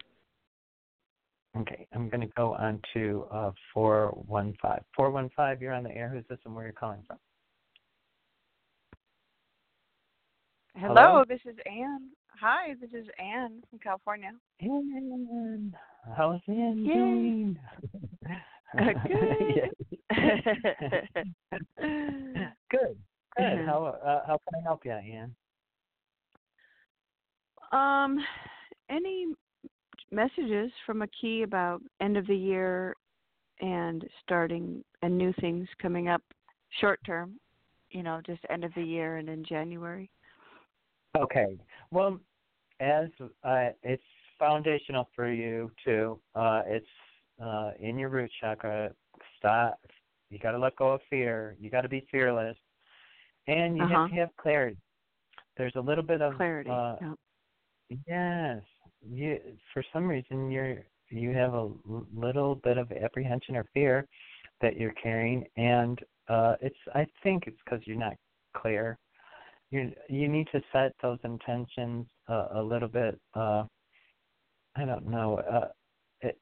[SPEAKER 2] Okay, I'm going to go on to uh, 415. 415, you're on the air. Who's this and where you're calling from?
[SPEAKER 9] Hello,
[SPEAKER 2] Hello?
[SPEAKER 9] this is Anne. Hi, this is Anne from California.
[SPEAKER 2] Anne, how's Anne
[SPEAKER 9] Yay.
[SPEAKER 2] doing?
[SPEAKER 9] Good.
[SPEAKER 2] Good. Good.
[SPEAKER 9] Mhm.
[SPEAKER 2] How uh, how can I help you, Anne?
[SPEAKER 9] um, any messages from Aki about end of the year and starting and new things coming up short term, you know, just end of the year and in January.
[SPEAKER 2] Okay. Well, as uh, it's foundational for you too. Uh, it's uh, in your root chakra. Stop. You got to let go of fear. You got to be fearless, and you
[SPEAKER 9] Uh-huh.
[SPEAKER 2] have to have clarity. There's a little bit of
[SPEAKER 9] Clarity.
[SPEAKER 2] Uh. Yes. You for some reason you're you have a little bit of apprehension or fear that you're carrying and uh it's I think it's cuz you're not clear you you need to set those intentions uh, a little bit. Uh, I don't know. Uh, it,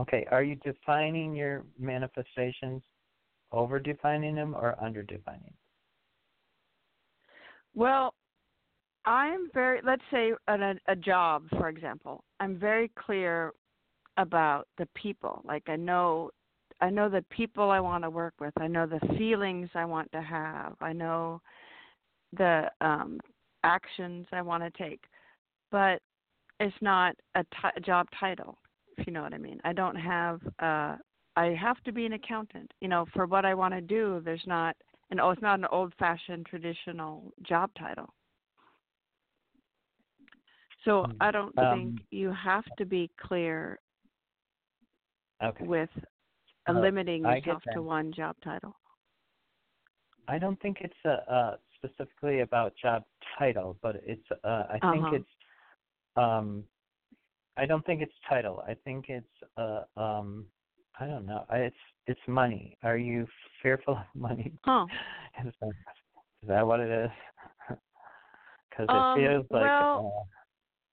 [SPEAKER 2] okay, are you defining your manifestations, over defining them, or under defining?
[SPEAKER 9] Well, I'm very. Let's say a, a job, for example. I'm very clear about the people. Like I know I know the people I want to work with. I know the feelings I want to have. I know the um, actions I want to take. But it's not a t- job title, if you know what I mean. I don't have. Uh, I have to be an accountant. You know, for what I want to do, there's not an. Oh, it's not an old-fashioned traditional job title. So I don't
[SPEAKER 2] Um,
[SPEAKER 9] think you have to be clear
[SPEAKER 2] Okay.
[SPEAKER 9] with
[SPEAKER 2] Uh,
[SPEAKER 9] limiting yourself to one job title.
[SPEAKER 2] I don't think it's a, uh, specifically about job title, but it's. Uh, I think
[SPEAKER 9] Uh-huh.
[SPEAKER 2] it's. Um, I don't think it's title. I think it's. Uh, um, I don't know. It's it's money. Are you fearful of money?
[SPEAKER 9] Huh.
[SPEAKER 2] Is that, is that what it is? Because
[SPEAKER 9] Um,
[SPEAKER 2] it feels like.
[SPEAKER 9] well,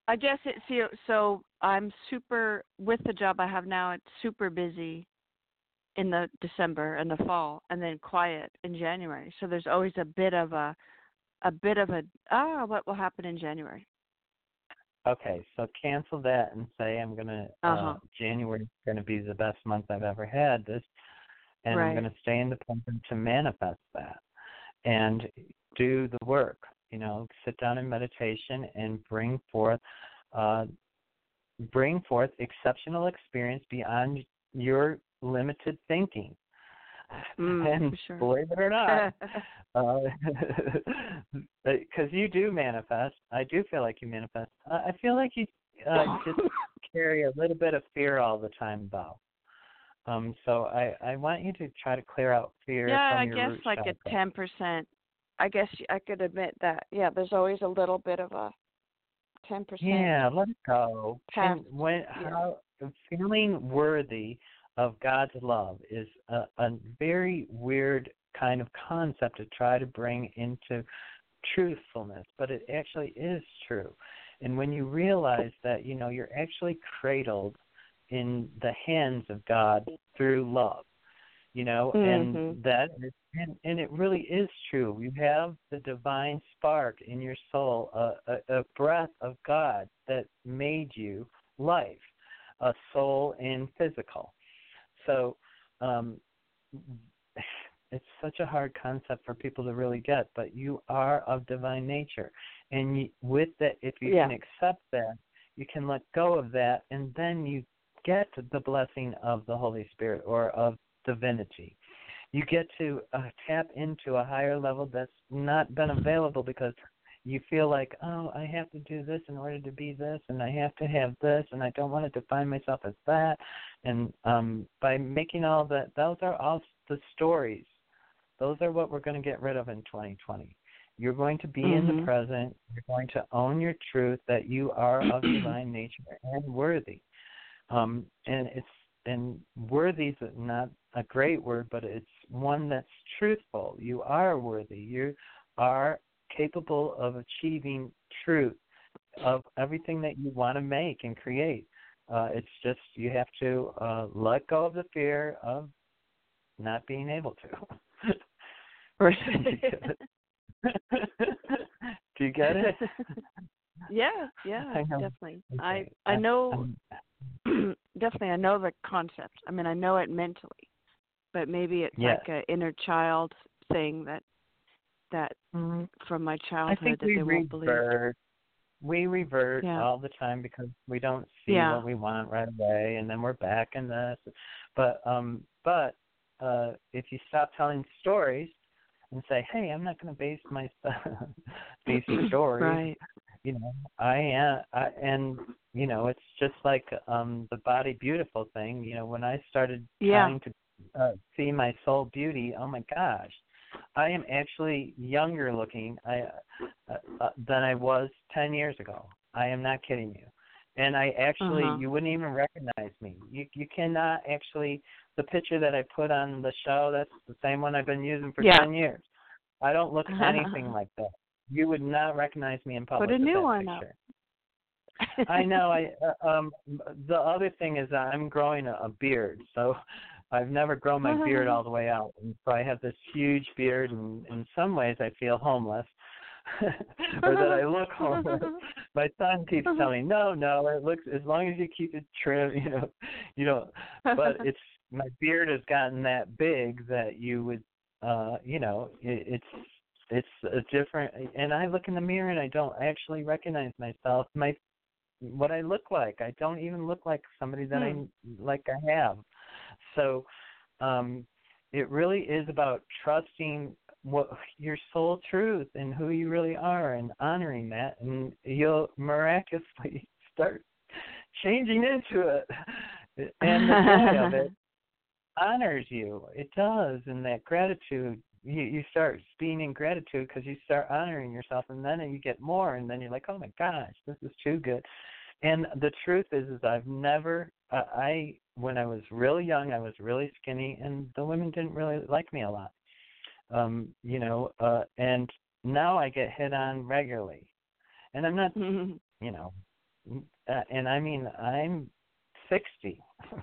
[SPEAKER 9] I guess it you. So I'm super with the job I have now. It's super busy in the December and the fall, and then quiet in January. So there's always a bit of a, a bit of a ah, what will happen in January?
[SPEAKER 2] uh, okay, so cancel that and say I'm gonna. Uh,
[SPEAKER 9] Uh-huh.
[SPEAKER 2] January is gonna be the best month I've ever had. This, and I'm gonna stay in the present to manifest that, and do the work. You know, sit down in meditation and bring forth, uh, bring forth exceptional experience beyond your limited thinking.
[SPEAKER 9] Mm,
[SPEAKER 2] and
[SPEAKER 9] sure.
[SPEAKER 2] believe it or not, because you do manifest. I do feel like you manifest. I I feel like you uh, just carry a little bit of fear all the time, though. Um, so I I want you to try to clear out fear
[SPEAKER 9] yeah, I guess like
[SPEAKER 2] chakra.
[SPEAKER 9] a ten percent. I guess I could admit that. Yeah, there's always a little bit of a ten percent.
[SPEAKER 2] Yeah, let it go.
[SPEAKER 9] Pass.
[SPEAKER 2] And when
[SPEAKER 9] Yeah.
[SPEAKER 2] how feeling worthy of God's love is a, a very weird kind of concept to try to bring into truthfulness, but it actually is true. And when you realize that, you know, you're actually cradled in the hands of God through love, you know, and
[SPEAKER 9] Mhm.
[SPEAKER 2] that and, and it really is true. You have the divine spark in your soul, a, a, a breath of God that made you life, a soul and physical. So, um, it's such a hard concept for people to really get, but you are of divine nature, and you, with that, if you
[SPEAKER 9] Yeah.
[SPEAKER 2] can accept that, you can let go of that, and then you get the blessing of the Holy Spirit or of divinity. You get to uh, tap into a higher level that's not been available because you feel like, oh, I have to do this in order to be this, and I have to have this, and I don't want to define myself as that. And um, by making all that, those are all the stories. Those are what we're going to get rid of in 2020. You're going to be in the
[SPEAKER 9] Mhm.
[SPEAKER 2] present. You're going to own your truth that you are of divine nature and worthy. Um, and it's and worthy is not a great word, but it's one that's truthful. You are worthy. You are capable of achieving truth of everything that you want to make and create. Uh, it's just you have to uh, let go of the fear of not being able to.
[SPEAKER 9] Right.
[SPEAKER 2] Do you get it?
[SPEAKER 9] yeah, yeah,
[SPEAKER 2] I
[SPEAKER 9] definitely.
[SPEAKER 2] Okay.
[SPEAKER 9] I I know definitely I know the concept. I mean, I know it mentally, but maybe it's
[SPEAKER 2] Yes.
[SPEAKER 9] like a inner child thing that that
[SPEAKER 2] Mhm.
[SPEAKER 9] from my
[SPEAKER 2] I
[SPEAKER 9] childhood
[SPEAKER 2] think
[SPEAKER 9] that
[SPEAKER 2] we
[SPEAKER 9] they won't believe.
[SPEAKER 2] revert. We revert
[SPEAKER 9] Yeah.
[SPEAKER 2] all the time because we don't see
[SPEAKER 9] Yeah.
[SPEAKER 2] what we want right away, and then we're back in this. But um, but uh, if you stop telling stories and say, "Hey, I'm not going to base my these stories,"
[SPEAKER 9] Right.
[SPEAKER 2] you know, I am, I, and you know, it's just like um the body beautiful thing. You know, when I started
[SPEAKER 9] Yeah.
[SPEAKER 2] trying to uh, see my soul beauty, oh my gosh, I am actually younger looking I, uh, uh, than I was 10 years ago. I am not kidding you. And I actually,
[SPEAKER 9] Uh-huh.
[SPEAKER 2] you wouldn't even recognize me. You you cannot actually. The picture that I put on the show, that's the same one I've been using for
[SPEAKER 9] Yeah.
[SPEAKER 2] 10 years. I don't look anything like that. you would not recognize me in public.
[SPEAKER 9] Put a new one up.
[SPEAKER 2] I know. I uh, um the other thing is that I'm growing a, a beard, so I've never grown my beard all the way out, and so I have this huge beard, and in some ways I feel homeless, or that I look homeless. my son keeps telling me, "No, no, it looks as long as you keep it trim, you know, you know." But it's my beard has gotten that big that you would, uh, you know, it, it's it's a different. And I look in the mirror and I don't actually recognize myself. My what I look like. I don't even look like somebody that
[SPEAKER 9] Hmm.
[SPEAKER 2] I like I have. So um it really is about trusting what your soul truth and who you really are and honoring that and you'll miraculously start changing into it. And the joy of it honors you. It does and that gratitude you you start being in gratitude because you start honoring yourself and then you get more and then you're like oh my gosh this is too good and the truth is is i've never uh, i when i was really young i was really skinny and the women didn't really like me a lot. Um you know uh and now i get hit on regularly. And i'm not you know uh, and i mean i'm sixty.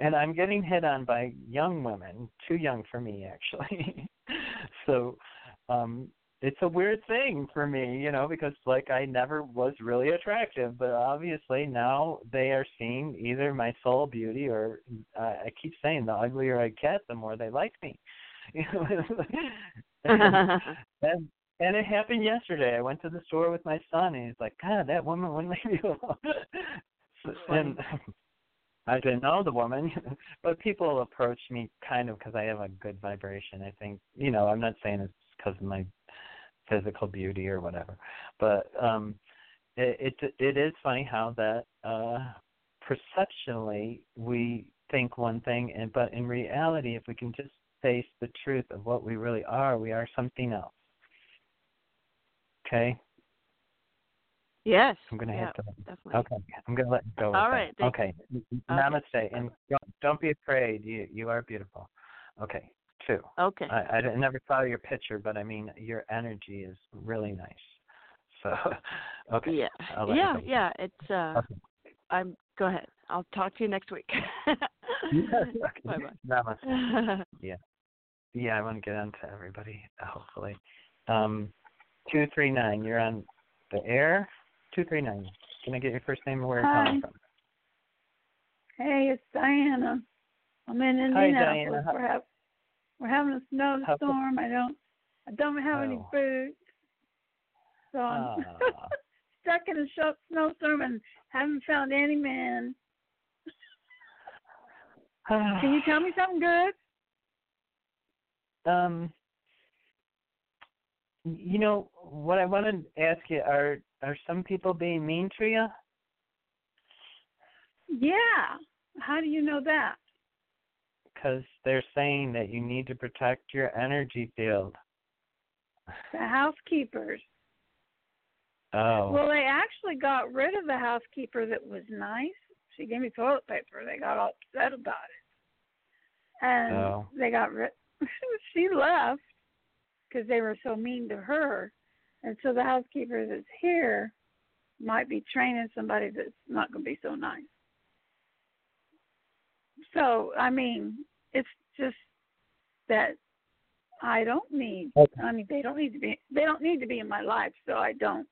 [SPEAKER 2] And i'm getting hit on by young women too young for me actually. So um it's a weird thing for me, you know, because like I never was really attractive, but obviously now they are seeing either my soul beauty or uh, I keep saying the uglier I get, the more they like me. You know, and, and and it happened yesterday. I went to the store with my son, and he's like, "God, that woman wouldn't leave you alone." So- and I didn't know the woman, but people approach me kind of because I have a good vibration. I think, you know, I'm not saying it's because of my physical beauty or whatever, but um, it, it it is funny how that uh, perceptually we think one thing, and but in reality, if we can just face the truth of what we really are, we are something else. Okay,
[SPEAKER 9] Yes.
[SPEAKER 2] I'm gonna
[SPEAKER 9] yeah,
[SPEAKER 2] have to.
[SPEAKER 9] definitely.
[SPEAKER 2] Okay, I'm gonna let go.
[SPEAKER 9] All right,
[SPEAKER 2] Okay. Namaste, and don't don't be afraid. You you are beautiful. Okay. Two.
[SPEAKER 9] Okay.
[SPEAKER 2] I I never saw your picture, but I mean your energy is really nice. So, okay.
[SPEAKER 9] Yeah.
[SPEAKER 2] I'll let you
[SPEAKER 9] Yeah, yeah. It's uh
[SPEAKER 2] Okay.
[SPEAKER 9] I'm go ahead. I'll talk to you next week.
[SPEAKER 2] Okay.
[SPEAKER 9] Bye bye.
[SPEAKER 2] Yeah. Yeah, I want to get on to everybody, hopefully. Um, 239, you're on the air? 239. Can I get your first name and where you're calling from?
[SPEAKER 10] Hey, it's Diana. I'm in
[SPEAKER 2] Hi,
[SPEAKER 10] Indianapolis.
[SPEAKER 2] Diana. How-
[SPEAKER 10] We're, having a snowstorm. I don't I don't have any
[SPEAKER 2] Oh.
[SPEAKER 10] food, so I'm
[SPEAKER 2] Ah.
[SPEAKER 10] stuck in a sho- snowstorm and haven't found any man. Can you tell me something good?
[SPEAKER 2] Um, you know what I want to ask you are are some people being mean to you?
[SPEAKER 10] Yeah. How do you know that?
[SPEAKER 2] Because they're saying that you need to protect your energy field.
[SPEAKER 10] The housekeepers.
[SPEAKER 2] Oh,
[SPEAKER 10] Well, they actually got rid of the housekeeper that was nice. She gave me toilet paper. They got all upset about it, and
[SPEAKER 2] Oh.
[SPEAKER 10] they got rid. she left because they were so mean to her, and so the housekeeper that's here might be training somebody that's not going to be so nice. So I mean, it's just that I don't need.
[SPEAKER 2] Okay.
[SPEAKER 10] I mean, they don't need to be. They don't need to be in my life, so I don't.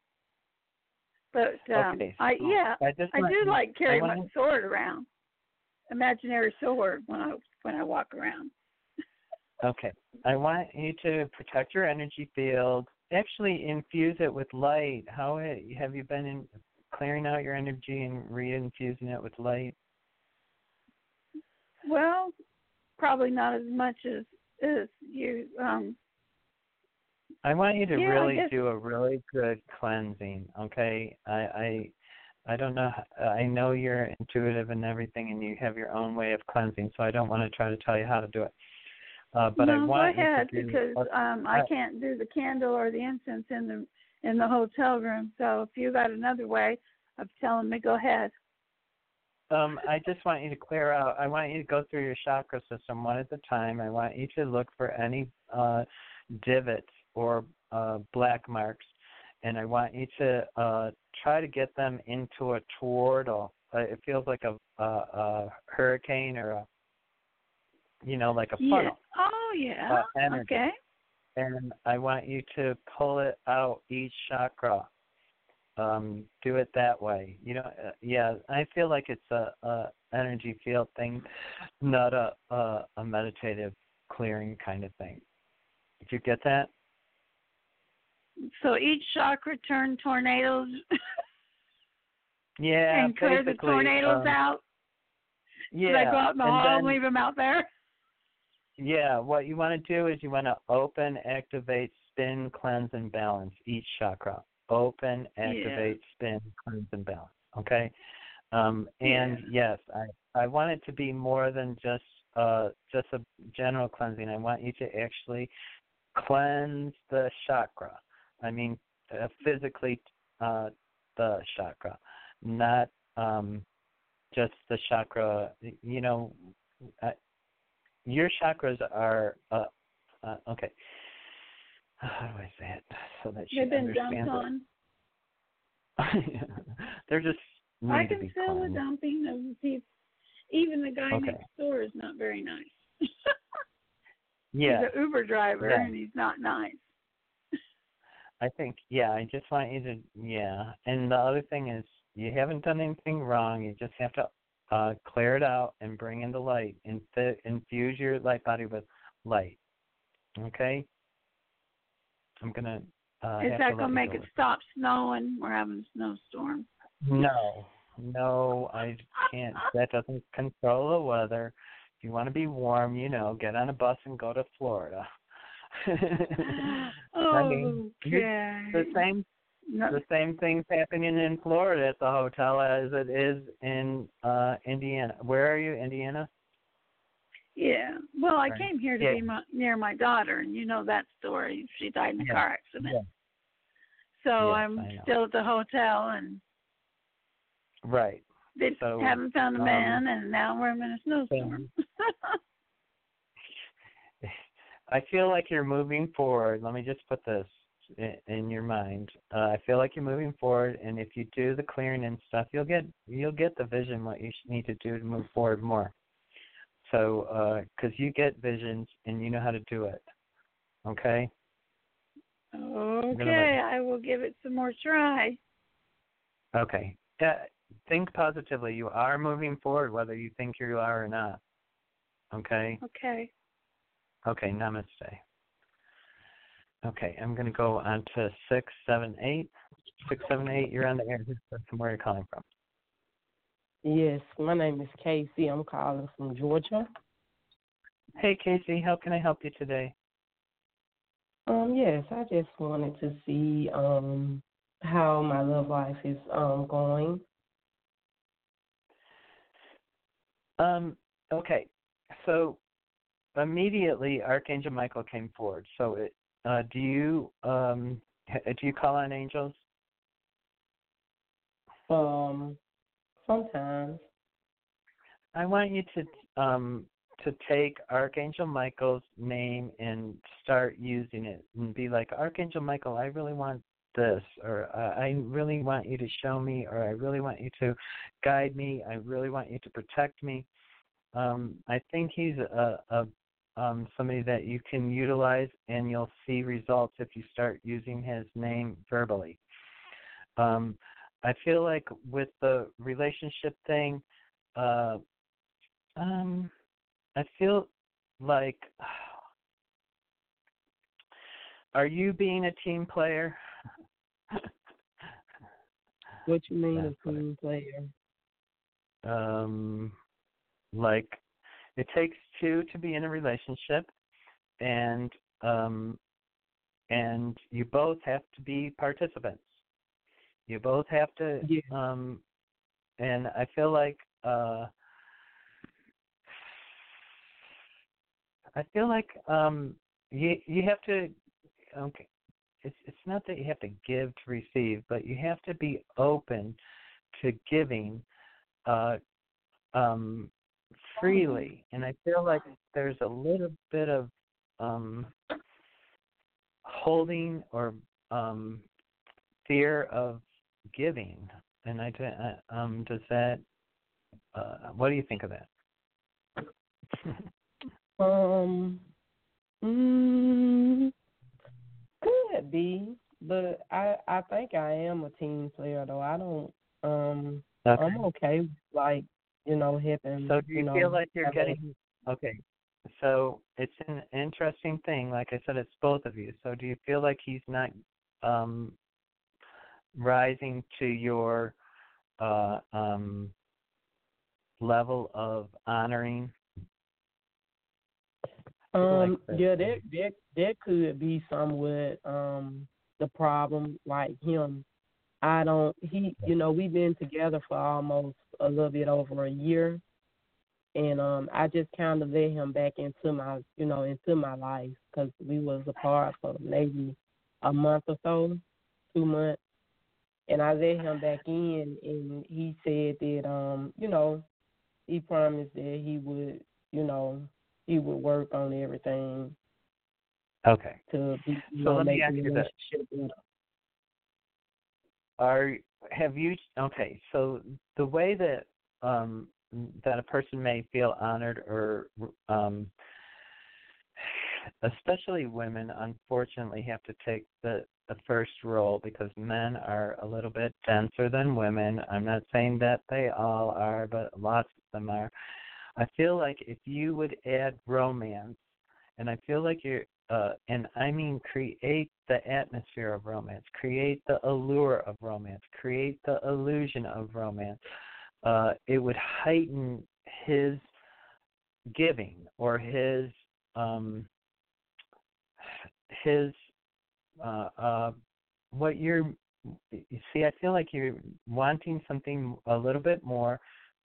[SPEAKER 10] But um,
[SPEAKER 2] Okay,
[SPEAKER 10] I yeah,
[SPEAKER 2] I just
[SPEAKER 10] I do like carry
[SPEAKER 2] I
[SPEAKER 10] my sword around, imaginary sword when I when I walk around.
[SPEAKER 2] Okay. I want you to protect your energy field. Actually, infuse it with light. How have you been in clearing out your energy and reinfusing it with light?
[SPEAKER 10] Well, probably not as much as as you. Um,
[SPEAKER 2] I want you to
[SPEAKER 10] Yeah,
[SPEAKER 2] really do a really good cleansing. Okay. I I I don't know. I know you're intuitive and everything, and you have your own way of cleansing. So I don't want to try to tell you how to do it. Uh, but
[SPEAKER 10] no,
[SPEAKER 2] I want
[SPEAKER 10] go ahead
[SPEAKER 2] do,
[SPEAKER 10] because um, I
[SPEAKER 2] uh,
[SPEAKER 10] can't do the candle or the incense in the in the hotel room. So if you got another way of telling me, go ahead.
[SPEAKER 2] Um, I just want you to clear out. I want you to go through your chakra system one at a time. I want you to look for any uh, divots or uh, black marks, and I want you to uh, try to get them into a toroidal. Uh, it feels like a, a, a hurricane or a, you know, like a funnel. Yeah.
[SPEAKER 10] Oh yeah.
[SPEAKER 2] Uh, energy.
[SPEAKER 10] okay.
[SPEAKER 2] And I want you to pull it out each chakra. Um, do it that way. You know, uh, yeah. I feel like it's a, a energy field thing, not a, a a meditative clearing kind of thing. Did you get that?
[SPEAKER 10] So each chakra turn tornadoes
[SPEAKER 2] Yeah,
[SPEAKER 10] and clear the tornadoes
[SPEAKER 2] um,
[SPEAKER 10] out.
[SPEAKER 2] Yeah,
[SPEAKER 10] Should I go out in the
[SPEAKER 2] and
[SPEAKER 10] hall and
[SPEAKER 2] then-
[SPEAKER 10] leave them out there?
[SPEAKER 2] Yeah, what you want to do is you want to open, activate, spin, cleanse, and balance each chakra. Open, activate, spin, cleanse, and balance. Okay. Um, and yes, I I want it to be more than just uh just a general cleansing. I want you to actually cleanse the chakra. I mean, uh, physically uh the chakra, not um just the chakra. You know, I, your chakras are uh, uh okay how do i say it so that she
[SPEAKER 10] They've been dumped
[SPEAKER 2] understands
[SPEAKER 10] on.
[SPEAKER 2] it they're just
[SPEAKER 10] I can feel the dumping of people. Even the guy
[SPEAKER 2] Okay.
[SPEAKER 10] next door is not very nice.
[SPEAKER 2] yeah
[SPEAKER 10] He's an Uber driver
[SPEAKER 2] Yeah.
[SPEAKER 10] and he's not nice.
[SPEAKER 2] i think yeah i just want you to yeah and the other thing is you haven't done anything wrong you just have to uh clear it out and bring in the light and infuse your light body with light okay i'm gonna uh
[SPEAKER 10] is that gonna make
[SPEAKER 2] go
[SPEAKER 10] it stop snowing? We're having a snowstorm.
[SPEAKER 2] No, no, I can't. That doesn't control the weather. If you want to be warm, you know, get on a bus and go to Florida. I mean,
[SPEAKER 10] okay.
[SPEAKER 2] the same
[SPEAKER 10] No,
[SPEAKER 2] the same thing's happening in Florida at the hotel as it is in uh Indiana. Where are you, Indiana?
[SPEAKER 10] Yeah. Well, I
[SPEAKER 2] Right.
[SPEAKER 10] came here to
[SPEAKER 2] Yeah.
[SPEAKER 10] be my, near my daughter, and you know that story. She died in a
[SPEAKER 2] Yeah.
[SPEAKER 10] car accident.
[SPEAKER 2] Yeah.
[SPEAKER 10] So
[SPEAKER 2] Yes,
[SPEAKER 10] I'm still at the hotel, and
[SPEAKER 2] Right.
[SPEAKER 10] they
[SPEAKER 2] So,
[SPEAKER 10] haven't found a
[SPEAKER 2] um,
[SPEAKER 10] man, and now we're in a snowstorm.
[SPEAKER 2] I feel like you're moving forward. Let me just put this in, in your mind. Uh, I feel like you're moving forward, and if you do the clearing and stuff, you'll get you'll get the vision what you need to do to move forward more. So, because you get visions and you know how to do it. Okay.
[SPEAKER 10] okay, I will give it some more try.
[SPEAKER 2] Okay. Uh, think positively. You are moving forward, whether you think you are or not. Okay.
[SPEAKER 10] Okay.
[SPEAKER 2] Okay, namaste. Okay, I'm going to go on to 678. 678, you're on the air. From where you're calling from?
[SPEAKER 11] Yes, my name is Casey. I'm calling from Georgia.
[SPEAKER 2] Hey, Casey, how can I help you today?
[SPEAKER 11] Um, yes, I just wanted to see um how my love life is um going.
[SPEAKER 2] Um, okay, so immediately Archangel Michael came forward. So, it, uh, do you um, do you call on angels?
[SPEAKER 11] Um, sometimes.
[SPEAKER 2] I want you to um to take Archangel Michael's name and start using it and be like Archangel Michael, I really want this or uh, I really want you to show me or I really want you to guide me. I really want you to protect me. Um I think he's a a um somebody that you can utilize and you'll see results if you start using his name verbally. Um I feel like with the relationship thing uh um, I feel like are you being a team player?
[SPEAKER 11] What you mean
[SPEAKER 2] That's
[SPEAKER 11] a team player?
[SPEAKER 2] Um like it takes two to be in a relationship and um and you both have to be participants. You both have to
[SPEAKER 11] Yeah.
[SPEAKER 2] um and I feel like uh I feel like um you you have to okay it's it's not that you have to give to receive, but you have to be open to giving uh um freely and I feel like there's a little bit of um withholding or um fear of giving and i uh, um does that uh what do you think of that?
[SPEAKER 11] Um mm, could be but i i think i am a team player though. I don't um
[SPEAKER 2] okay.
[SPEAKER 11] i'm okay. with, like you know helping
[SPEAKER 2] so do you,
[SPEAKER 11] you know,
[SPEAKER 2] feel like you're getting okay so it's an interesting thing. Like i said it's both of you. So do you feel like he's not um rising to your uh um level of honoring
[SPEAKER 11] Um,
[SPEAKER 2] like
[SPEAKER 11] yeah, that that that could be somewhat um the problem. Like him, I don't. He, you know, we've been together for almost a little bit over a year, and um, I just kind of let him back into my, you know, into my life because we was apart for maybe a month or so, two months, and I let him back in, and he said that um, you know, he promised that he would, you know, he would work on everything
[SPEAKER 2] okay
[SPEAKER 11] to be, you
[SPEAKER 2] So
[SPEAKER 11] know,
[SPEAKER 2] let me ask
[SPEAKER 11] the
[SPEAKER 2] you this. are have you okay so the way that um that a person may feel honored or um especially women unfortunately have to take the the first rule because men are a little bit denser than women i'm not saying that they all are but lots of them are i feel like if you would add romance and i feel like you're uh, and I mean create the atmosphere of romance, create the allure of romance, create the illusion of romance. Uh, it would heighten his giving or his um, his uh, uh, what you're. You see, I feel like you're wanting something a little bit more.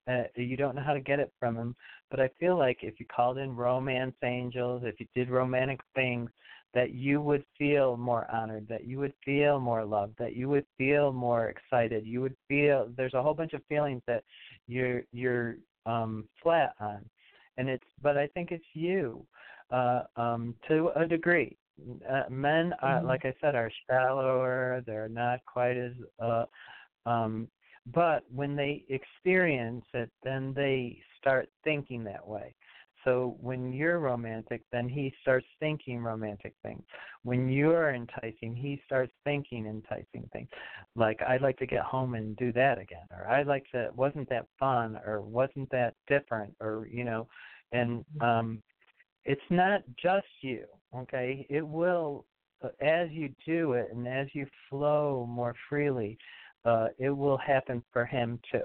[SPEAKER 2] Uh, you don't know how to get it from him, but I feel like if you called in romance angels, if you did romantic things, that you would feel more honored, that you would feel more loved, that you would feel more excited. You would feel there's a whole bunch of feelings that you're you're um flat on. And it's but I think it's you uh um to a degree. Uh, men are
[SPEAKER 11] Mhm.
[SPEAKER 2] like I said are shallower, they're not quite as uh um but when they experience it then they start thinking that way. So when you're romantic then he starts thinking romantic things. When you're enticing he starts thinking enticing things. Like i'd like to get home and do that again or i'd like to wasn't that fun or wasn't that different or you know and um it's not just you okay it will uh, as you do it and as you flow more freely uh, it will happen for him too.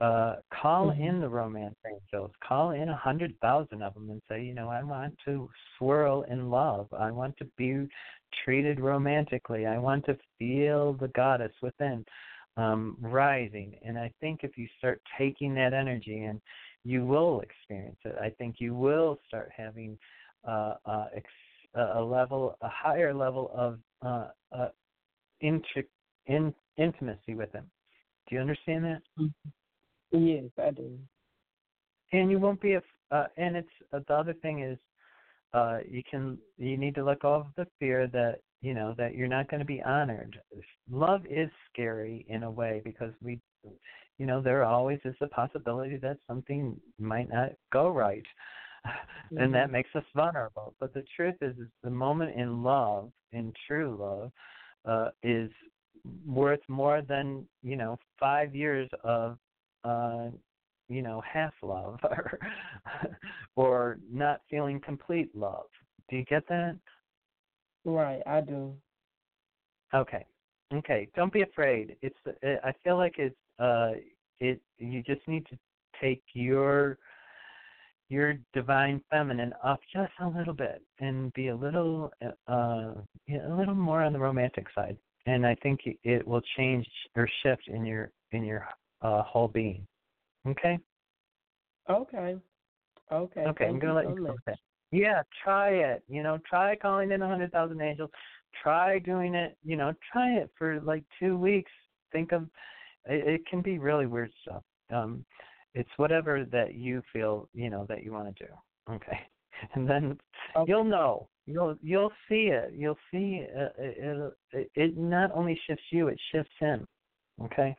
[SPEAKER 2] Uh, call
[SPEAKER 11] Mhm.
[SPEAKER 2] in the romance angels. Call in a hundred thousand of them and say, you know, I want to swirl in love. I want to be treated romantically. I want to feel the goddess within um, rising. And I think if you start taking that energy and you will experience it. I think you will start having uh, uh, ex- a level, a higher level of uh, uh, inter- in intimacy with him. Do you understand that?
[SPEAKER 11] Yes, I do.
[SPEAKER 2] And you won't be a. Uh, and it's uh, the other thing is, uh, you can you need to let go of the fear that you know that you're not going to be honored. Love is scary in a way because we, you know, there always is the possibility that something might not go right, and that makes us vulnerable. But the truth is, is the moment in love, in true love, uh, is worth more than you know five years of uh you know half love or or not feeling complete love. Do you get that?
[SPEAKER 11] Right, I do.
[SPEAKER 2] okay. Okay don't be afraid. It's uh, i feel like it's uh it you just need to take your your divine feminine up just a little bit and be a little uh a little more on the romantic side and I think it will change or shift in your in your uh, whole being. Okay.
[SPEAKER 11] Okay. Okay.
[SPEAKER 2] Okay. I'm gonna let
[SPEAKER 11] so
[SPEAKER 2] you go that. Yeah, try it. You know, try calling in a hundred thousand angels. Try doing it. You know, try it for like two weeks. Think of it, it can be really weird stuff. Um, it's whatever that you feel you know that you want to do. Okay. and then you'll know. You'll you'll see it. You'll see uh, it, it. It not only shifts you, it shifts him. Okay.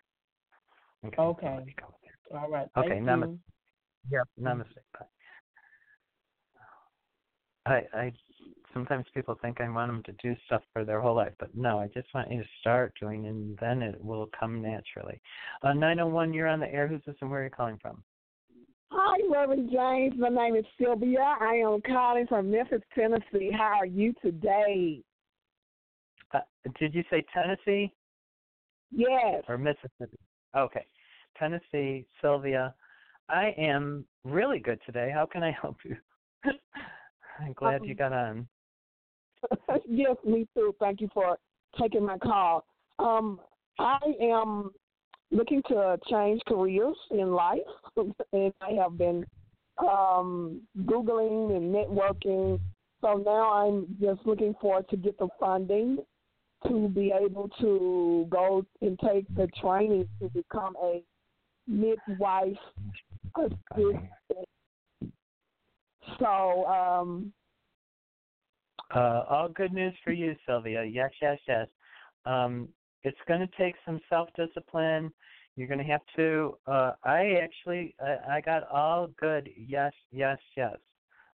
[SPEAKER 11] Okay. okay. All right.
[SPEAKER 2] Okay.
[SPEAKER 11] Thank
[SPEAKER 2] namaste.
[SPEAKER 11] you.
[SPEAKER 2] Yep. Namaste. Bye. I I sometimes people think I want them to do stuff for their whole life, but no, I just want you to start doing, and then it will come naturally. Uh, 901, you're on the air. Who's this, and where are you calling from?
[SPEAKER 12] Hi, Reverend James. My name is Sylvia. I am calling from Memphis, Tennessee. How are you today?
[SPEAKER 2] Uh, did you say Tennessee?
[SPEAKER 12] Yes.
[SPEAKER 2] Or Mississippi? Okay. Tennessee, Sylvia. I am really good today. How can I help you? I'm glad
[SPEAKER 12] um,
[SPEAKER 2] you got on.
[SPEAKER 12] yes, me too. Thank you for taking my call. Um, I am looking to change careers in life, and I have been um, Googling and networking. So now I'm just looking forward to get the funding to be able to go and take the training to become a midwife assistant. So, um,
[SPEAKER 2] uh, all good news for you, Sylvia. Yes, yes, yes. Um, it's going to take some self-discipline. You're going to have to. Uh, I actually, I, I got all good. Yes, yes, yes.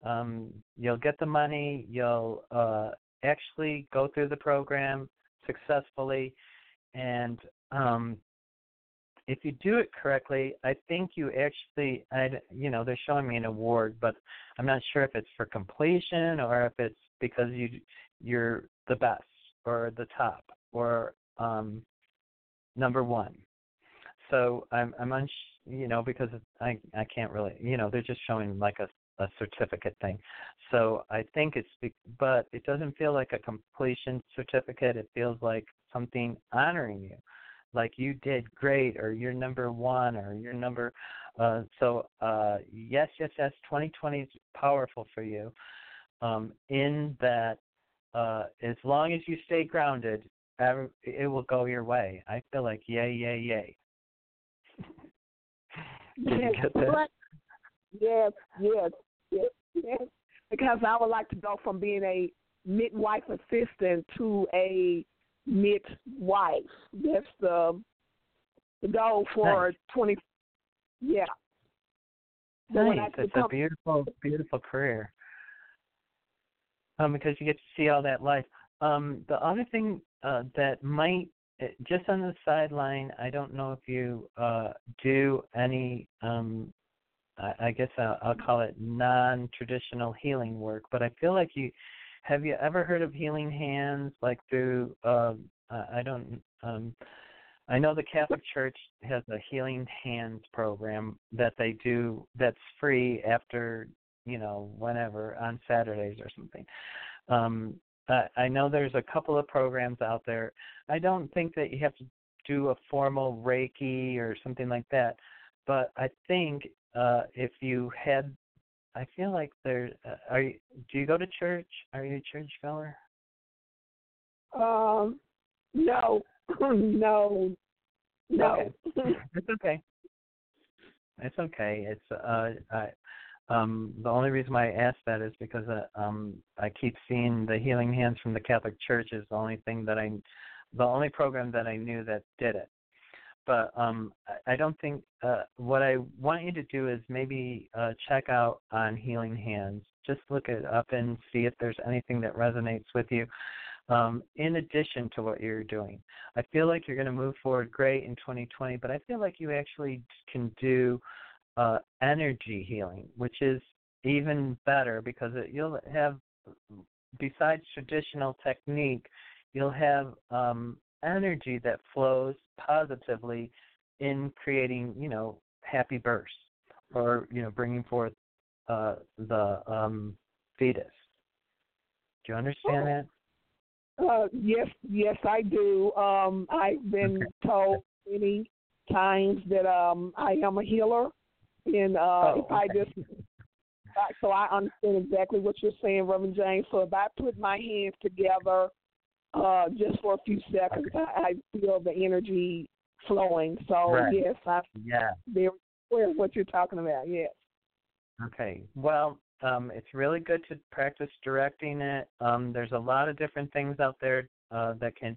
[SPEAKER 2] Um, you'll get the money. You'll uh, actually go through the program successfully, and um, if you do it correctly, I think you actually, I, you know, they're showing me an award, but I'm not sure if it's for completion or if it's because you you're the best or the top or um, number one. So I'm I'm uns you know because I I can't really you know they're just showing like a a certificate thing. So I think it's be- but it doesn't feel like a completion certificate. It feels like something honoring you, like you did great or you're number one or you're number. Uh, so uh, yes, yes, yes. 2020 is powerful for you. Um, in that, uh, as long as you stay grounded, it will go your way. I feel like yay, yay, yay. Did you get that?
[SPEAKER 12] Yes, yes, yes, yes. Because I would like to go from being a midwife assistant to a midwife. That's the the goal for
[SPEAKER 2] nice.
[SPEAKER 12] twenty. Yeah.
[SPEAKER 2] Nice. It's a beautiful, beautiful career. Um, because you get to see all that life. Um, the other thing uh, that might eh, just on the sideline, I don't know if you uh, do any. Um, I, I guess I'll, I'll call it non-traditional healing work, but I feel like you have you ever heard of healing hands like through uh, I don't um, I know the Catholic Church has a healing hands program that they do that's free after you know whenever on Saturdays or something. Um, I know there's a couple of programs out there. I don't think that you have to do a formal Reiki or something like that, but I think uh, if you had, I feel like there. Uh, are you? Do you go to church? Are you a church goer?
[SPEAKER 12] Um, no, no, no.
[SPEAKER 2] Okay. it's okay. It's okay. It's uh, I, um, the only reason why I ask that is because uh, um, I keep seeing the Healing Hands from the Catholic Church is the only thing that I, the only program that I knew that did it. But um, I don't think uh, what I want you to do is maybe uh, check out on Healing Hands. Just look it up and see if there's anything that resonates with you. Um, in addition to what you're doing, I feel like you're going to move forward great in 2020. But I feel like you actually can do uh, energy healing, which is even better because it, you'll have, besides traditional technique, you'll have um, energy that flows positively in creating, you know, happy births or you know bringing forth uh, the um, fetus. Do you understand that?
[SPEAKER 12] Uh, yes, yes, I do. Um, I've been okay. told many times that um, I am a healer, and uh,
[SPEAKER 2] oh,
[SPEAKER 12] if I just so I understand exactly what you're saying, Reverend James. So if I put my hands together uh, just for a few seconds,
[SPEAKER 2] okay.
[SPEAKER 12] I, I feel the energy flowing. So
[SPEAKER 2] right.
[SPEAKER 12] yes, I
[SPEAKER 2] yeah
[SPEAKER 12] very aware of what you're talking about. Yes.
[SPEAKER 2] Okay. Well, um, it's really good to practice directing it. Um, there's a lot of different things out there uh, that can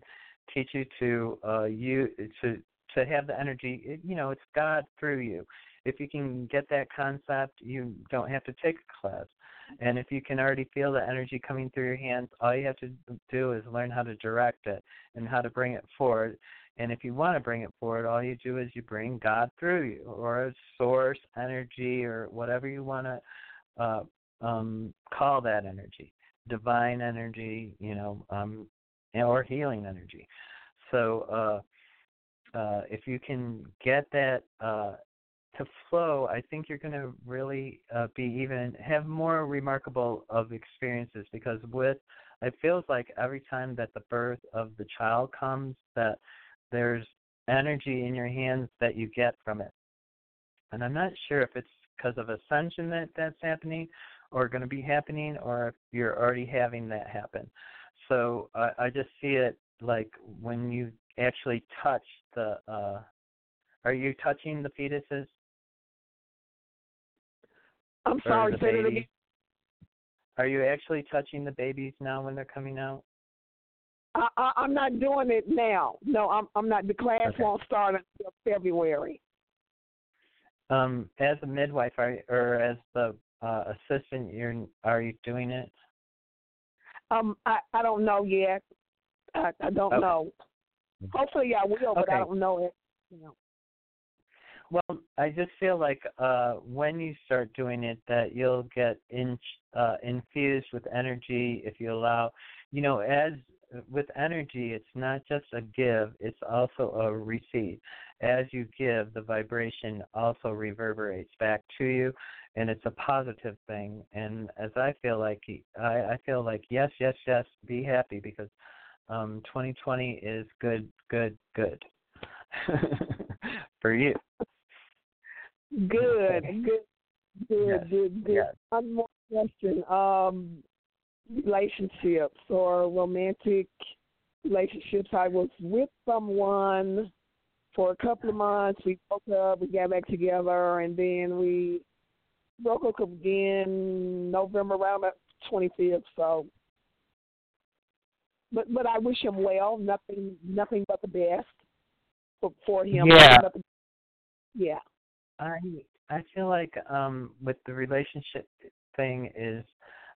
[SPEAKER 2] teach you to uh, you to to have the energy. It, you know, it's God through you. If you can get that concept, you don't have to take a class. And if you can already feel the energy coming through your hands, all you have to do is learn how to direct it and how to bring it forward. And if you want to bring it forward, all you do is you bring God through you, or a source energy, or whatever you want to uh, um, call that energy, divine energy, you know, um, or healing energy. So uh, uh, if you can get that uh, to flow, I think you're going to really uh, be even have more remarkable of experiences because with it feels like every time that the birth of the child comes that there's energy in your hands that you get from it. And I'm not sure if it's because of ascension that that's happening or going to be happening or if you're already having that happen. So I just see it like when you actually touch the uh are you touching the fetuses?
[SPEAKER 12] I'm sorry, say it again.
[SPEAKER 2] Are you actually touching the babies now when they're coming out?
[SPEAKER 12] I, I, I'm not doing it now. No, I'm I'm not. The class
[SPEAKER 2] Okay.
[SPEAKER 12] won't start until February.
[SPEAKER 2] Um, as a midwife, are or as the uh, assistant, you're are you doing it?
[SPEAKER 12] Um, I I don't know yet. I I don't
[SPEAKER 2] Okay.
[SPEAKER 12] know. Hopefully I will, but I don't know it. You know.
[SPEAKER 2] Well, I just feel like uh, when you start doing it, that you'll get in, uh, infused with energy if you allow. You know, as with energy, it's not just a give; it's also a receive. As you give, the vibration also reverberates back to you, and it's a positive thing. And as I feel like, I, I feel like yes, yes, yes, be happy because um, 2020 is good, good, good for you.
[SPEAKER 12] Good, good, good,
[SPEAKER 2] Yes,
[SPEAKER 12] good, good.
[SPEAKER 2] yes.
[SPEAKER 12] One more question. Um, relationships or romantic relationships. I was with someone for a couple of months. We broke up. We got back together, and then we broke up again November around the 25th. So, but but I wish him well. Nothing nothing but the best for, for him.
[SPEAKER 2] Yeah.
[SPEAKER 12] Yeah.
[SPEAKER 2] I I feel like um with the relationship thing is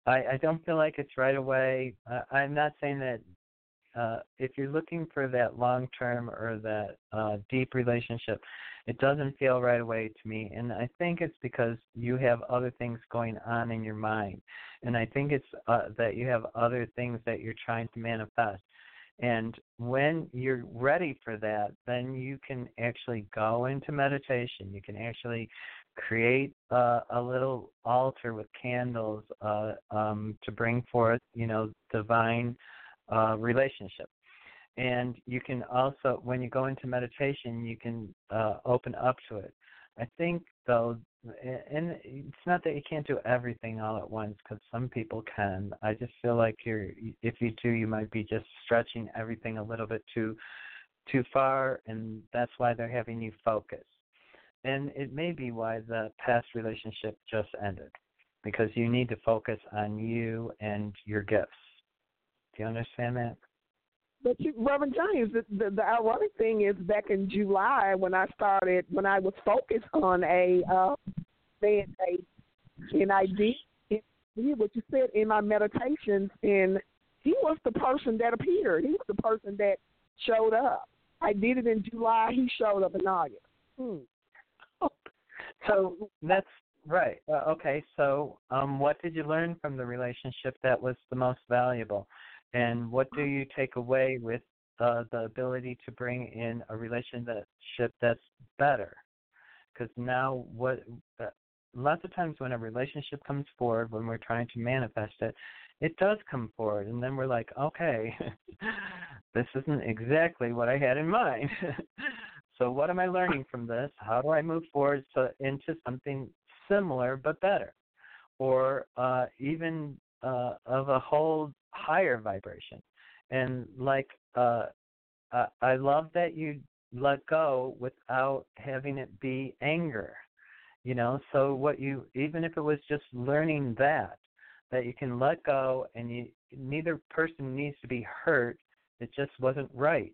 [SPEAKER 2] I I don't feel like it's right away. Uh, I'm not saying that uh if you're looking for that long term or that uh deep relationship, it doesn't feel right away to me and I think it's because you have other things going on in your mind. And I think it's uh that you have other things that you're trying to manifest. And when you're ready for that, then you can actually go into meditation. You can actually create a little altar with candles uh, um, to bring forth, you know, divine uh, relationship. And you can also, when you go into meditation, you can uh, open up to it. I think, though, and it's not that you can't do everything all at once because some people can. I just feel like you're, if you do, you might be just stretching everything a little bit too, too far, and that's why they're having you focus. And it may be why the past relationship just ended, because you need to focus on you and your gifts. Do you understand that?
[SPEAKER 12] But you, Reverend James, the, the the ironic thing is, back in July when I started, when I was focused on a uh, man and I did what you said in my meditations, and he was the person that appeared. He was the person that showed up. I did it in July. He showed up in August. Hmm.
[SPEAKER 2] So that's right. Uh, okay, so um, what did you learn from the relationship that was the most valuable, and what do you take away with uh, the ability to bring in a relationship that's better? Because now, what uh, lots of times when a relationship comes forward, when we're trying to manifest it, it does come forward, and then we're like, okay, this isn't exactly what I had in mind. so what am I learning from this? How do I move forward so, into something similar but better, or uh, even uh, of a whole higher vibration? And like, uh, uh, I love that you let go without having it be anger. You know, so what you even if it was just learning that that you can let go and you neither person needs to be hurt. It just wasn't right.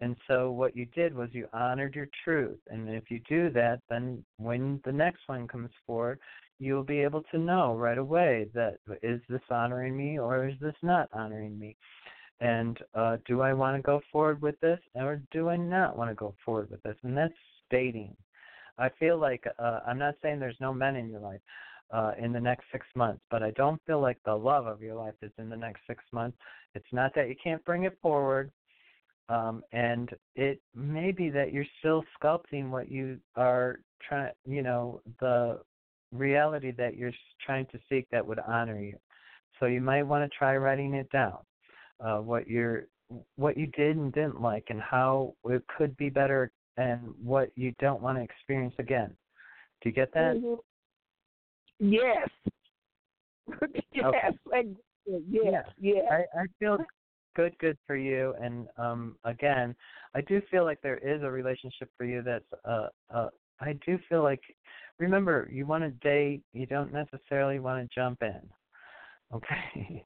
[SPEAKER 2] And so what you did was you honored your truth. And if you do that, then when the next one comes forward, you'll be able to know right away that is this honoring me or is this not honoring me? And uh, do I want to go forward with this or do I not want to go forward with this? And that's dating. I feel like uh, I'm not saying there's no men in your life uh, in the next six months, but I don't feel like the love of your life is in the next six months. It's not that you can't bring it forward, um, and it may be that you're still sculpting what you are trying, you know, the reality that you're trying to seek that would honor you. So you might want to try writing it down, uh, what you're, what you did and didn't like, and how it could be better, and what you don't want to experience again. Do you get that?
[SPEAKER 12] Mm-hmm. Yes. yes.
[SPEAKER 2] Okay.
[SPEAKER 12] Yes. Yes.
[SPEAKER 2] I, I feel good, good for you. And um again, I do feel like there is a relationship for you that's uh uh I do feel like remember, you want to date, you don't necessarily want to jump in. Okay.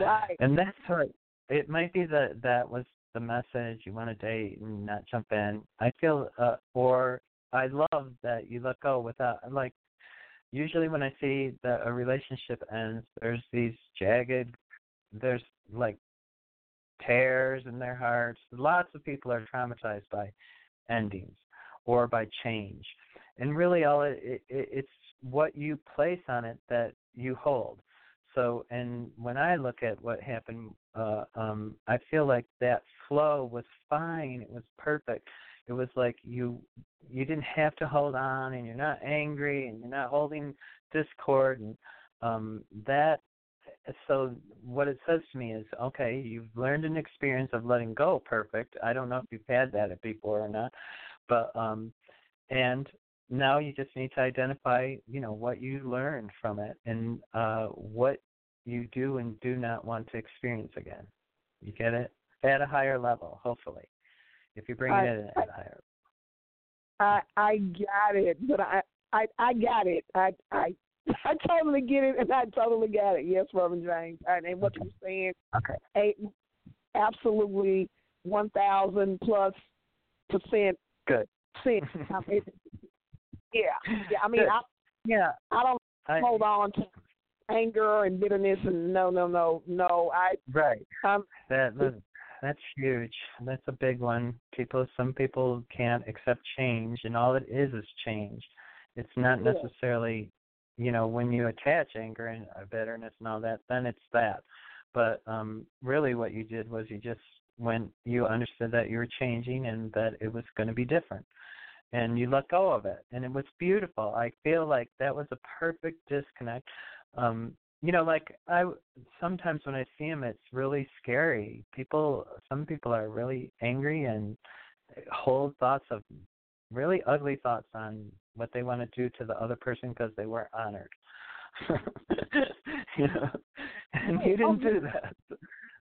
[SPEAKER 12] Right.
[SPEAKER 2] And that's what it might be that that was the message you want to date and not jump in. I feel uh or I love that you let go without like usually when I see that a relationship ends, there's these jagged, there's like tears in their hearts. Lots of people are traumatized by endings or by change, and really all it, it it's what you place on it that you hold. So, and when I look at what happened, uh, um, I feel like that flow was fine. It was perfect it was like you you didn't have to hold on and you're not angry and you're not holding discord and um that so what it says to me is okay you've learned an experience of letting go perfect i don't know if you've had that before or not but um and now you just need to identify you know what you learned from it and uh what you do and do not want to experience again you get it at a higher level hopefully if you bring
[SPEAKER 12] I,
[SPEAKER 2] it in at a higher.
[SPEAKER 12] I I got it, but I I I got it. I I I totally get it, and I totally got it. Yes, Reverend James, and, and what you're saying,
[SPEAKER 2] okay,
[SPEAKER 12] eight, absolutely one thousand plus percent
[SPEAKER 2] good.
[SPEAKER 12] Percent. I mean, yeah, yeah. I mean,
[SPEAKER 2] good.
[SPEAKER 12] I
[SPEAKER 2] yeah,
[SPEAKER 12] I don't
[SPEAKER 2] I,
[SPEAKER 12] hold on to anger and bitterness and no, no, no, no. I
[SPEAKER 2] right.
[SPEAKER 12] Um,
[SPEAKER 2] that that's huge. That's a big one. People, some people can't accept change, and all it is is change. It's not necessarily, you know, when you attach anger and bitterness and all that, then it's that. But um really, what you did was you just when you understood that you were changing and that it was going to be different, and you let go of it, and it was beautiful. I feel like that was a perfect disconnect. Um, you know like i sometimes when i see him it's really scary people some people are really angry and hold thoughts of really ugly thoughts on what they want to do to the other person because they weren't honored. You know? And you didn't do that.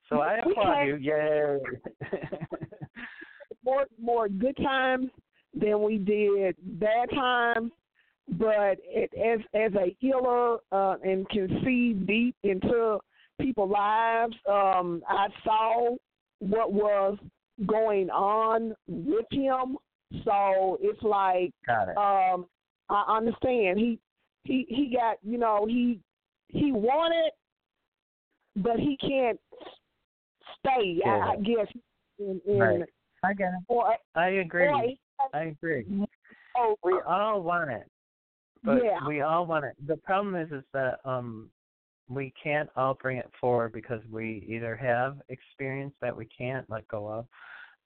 [SPEAKER 2] So i applaud you. Yay.
[SPEAKER 12] More more good times than we did bad times but it, as as a healer uh, and can see deep into people's lives, um, I saw what was going on with him. So it's like
[SPEAKER 2] it.
[SPEAKER 12] um, I understand he he he got you know he he wanted, but he can't stay.
[SPEAKER 2] Yeah.
[SPEAKER 12] I, I guess. In, in,
[SPEAKER 2] right. I get it.
[SPEAKER 12] Or,
[SPEAKER 2] I agree.
[SPEAKER 12] Or,
[SPEAKER 2] I agree.
[SPEAKER 12] Oh,
[SPEAKER 2] we all want it. But
[SPEAKER 12] yeah.
[SPEAKER 2] we all want it. The problem is, is that um, we can't all bring it forward because we either have experience that we can't let go of,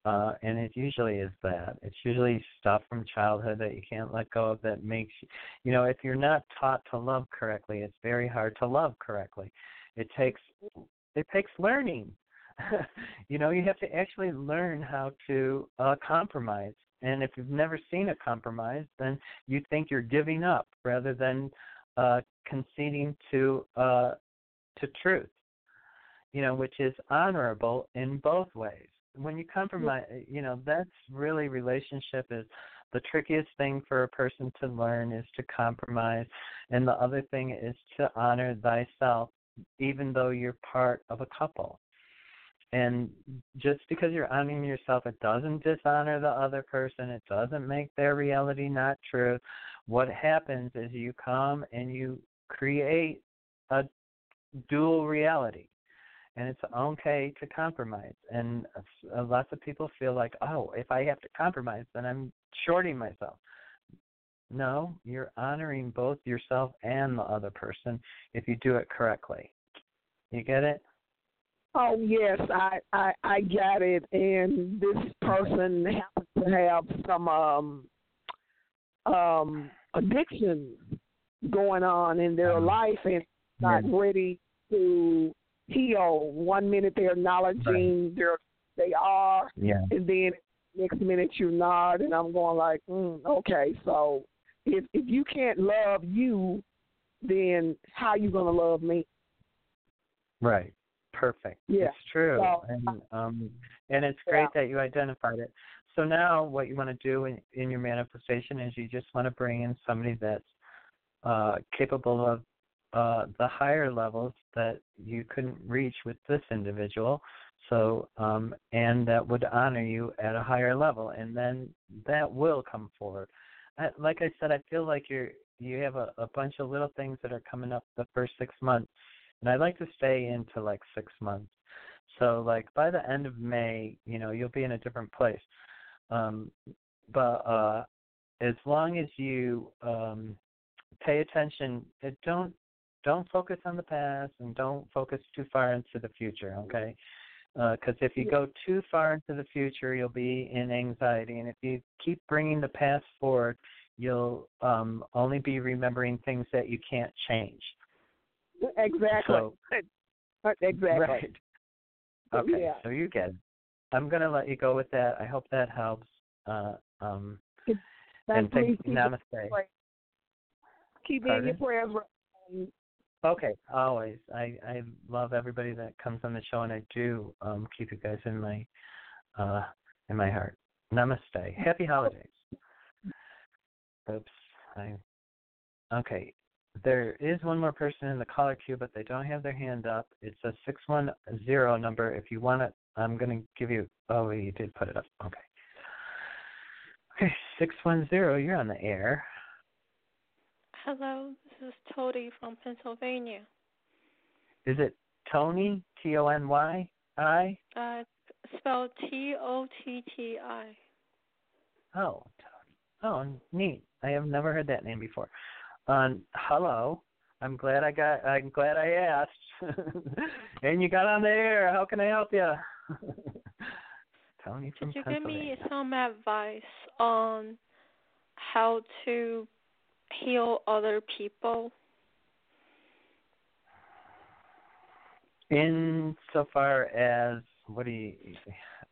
[SPEAKER 2] uh, and it usually is that. It's usually stuff from childhood that you can't let go of that makes you, you know, if you're not taught to love correctly, it's very hard to love correctly. It takes it takes learning. you know, you have to actually learn how to uh, compromise and if you've never seen a compromise, then you think you're giving up rather than uh, conceding to uh, to truth. You know, which is honorable in both ways. When you compromise, uh, you know, that's really relationship is the trickiest thing for a person to learn is to compromise, and the other thing is to honor thyself, even though you're part of a couple. And just because you're honoring yourself, it doesn't dishonor the other person. It doesn't make their reality not true. What happens is you come and you create a dual reality and it's okay to compromise. And lots of people feel like, oh, if I have to compromise, then I'm shorting myself. No, you're honoring both yourself and the other person if you do it correctly. You get it?
[SPEAKER 12] Oh yes, I I I get it. And this person happens to have some um um addiction going on in their mm-hmm. life and not ready to heal. One minute they're acknowledging right. their they are,
[SPEAKER 2] yeah.
[SPEAKER 12] and then next minute you nod, and I'm going like, mm, okay, so if if you can't love you, then how you gonna love me?
[SPEAKER 2] Right. Perfect.
[SPEAKER 12] Yeah.
[SPEAKER 2] It's true,
[SPEAKER 12] so,
[SPEAKER 2] and um, and it's great yeah. that you identified it. So now, what you want to do in, in your manifestation is you just want to bring in somebody that's uh, capable of uh, the higher levels that you couldn't reach with this individual. So, um, and that would honor you at a higher level, and then that will come forward. I, like I said, I feel like you're you have a, a bunch of little things that are coming up the first six months, and I'd like to stay into like six months. So, like by the end of May, you know, you'll be in a different place. Um, but uh, as long as you um, pay attention, don't don't focus on the past and don't focus too far into the future, okay? Because uh, if you go too far into the future, you'll be in anxiety, and if you keep bringing the past forward, you'll um, only be remembering things that you can't change.
[SPEAKER 12] Exactly.
[SPEAKER 2] So,
[SPEAKER 12] exactly.
[SPEAKER 2] Right. Okay,
[SPEAKER 12] yeah.
[SPEAKER 2] so you get it. I'm going to let you go with that. I hope that helps. Uh, um, and thank, namaste.
[SPEAKER 12] Keep in your prayers.
[SPEAKER 2] Okay, always. I I love everybody that comes on the show, and I do um keep you guys in my uh in my heart. Namaste. Happy holidays. Oops. I okay. There is one more person in the caller queue, but they don't have their hand up. It's a six one zero number. If you want it, I'm gonna give you. Oh, you did put it up. Okay. Okay, six one zero. You're on the air.
[SPEAKER 13] Hello, this is Tony from Pennsylvania.
[SPEAKER 2] Is it Tony? T O N Y I?
[SPEAKER 13] Uh, spelled T O T T I.
[SPEAKER 2] Oh, Tony. Oh, neat. I have never heard that name before. Um, hello. I'm glad I got. I'm glad I asked. and you got on the air. How can I help you? Tony from
[SPEAKER 13] Could you
[SPEAKER 2] give
[SPEAKER 13] me some advice on how to heal other people?
[SPEAKER 2] Insofar as what do you?